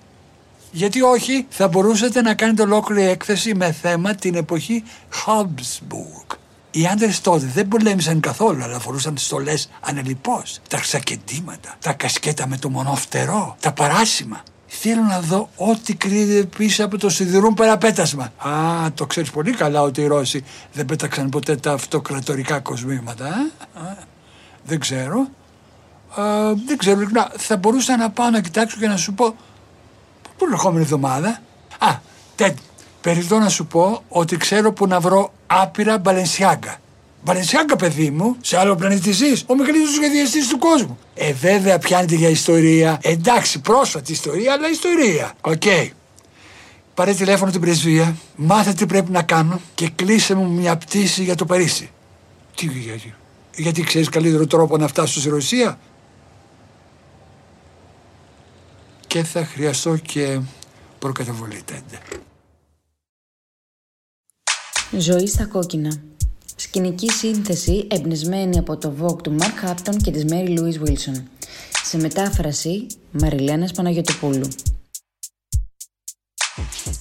Γιατί όχι, θα μπορούσατε να κάνετε ολόκληρη έκθεση με θέμα την εποχή Habsburg. Οι άντρες τότε δεν πολέμησαν καθόλου, αλλά φορούσαν στολές ανελειπώς. Τα ξακεντήματα, τα κασκέτα με το μονοφτερό, τα παράσημα. Θέλω να δω ό,τι κρύβεται πίσω από το σιδηρούν παραπέτασμα. Α, το ξέρεις πολύ καλά ότι οι Ρώσοι δεν πέταξαν ποτέ τα αυτοκρατορικά κοσμήματα. Α, Α, δεν ξέρω. Α, δεν ξέρω, ειλικρινά. Θα μπορούσα να πάω να κοιτάξω και να σου πω την ερχόμενη εβδομάδα. Α, Τεντ, περιττό να σου πω ότι ξέρω που να βρω άπειρα Balenciaga. Balenciaga, παιδί μου, σε άλλο πλανήτη ζεις, ο μεγαλύτερος σχεδιαστής του κόσμου. Ε, βέβαια, πιάνεται για ιστορία. Εντάξει, πρόσφατη ιστορία, αλλά ιστορία. OK. Okay. Πάρε τηλέφωνο την πρεσβεία, μάθε τι πρέπει να κάνω και κλείσε μου μια πτήση για το Παρίσι. Τι γιατί, γιατί ξέρεις καλύτερο τρόπο να φτάσω στη Ρωσία; Και θα χρειαστώ και προκαταβολή τέντε. Ζωή στα κόκκινα. Σκηνική σύνθεση εμπνεσμένη από το Vogue του Mark Χάπτον και της Mary Louise Wilson. Σε μετάφραση Μαριλένας Παναγιωτοπούλου.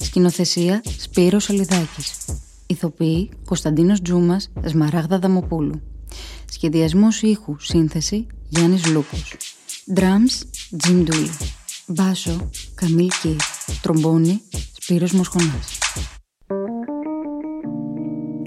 Σκηνοθεσία Σπύρος Αλιδάκης. Ηθοποιοί Κωνσταντίνος Τζούμας Σμαράγδα Δαμοπούλου. Σχεδιασμός ήχου Σύνθεση Γιάννης Λούκος. Drums Jim Dooley. Μπάσο Καμίλ Κίρ. Τρομπόνι Σπύρος Μοσχονάς.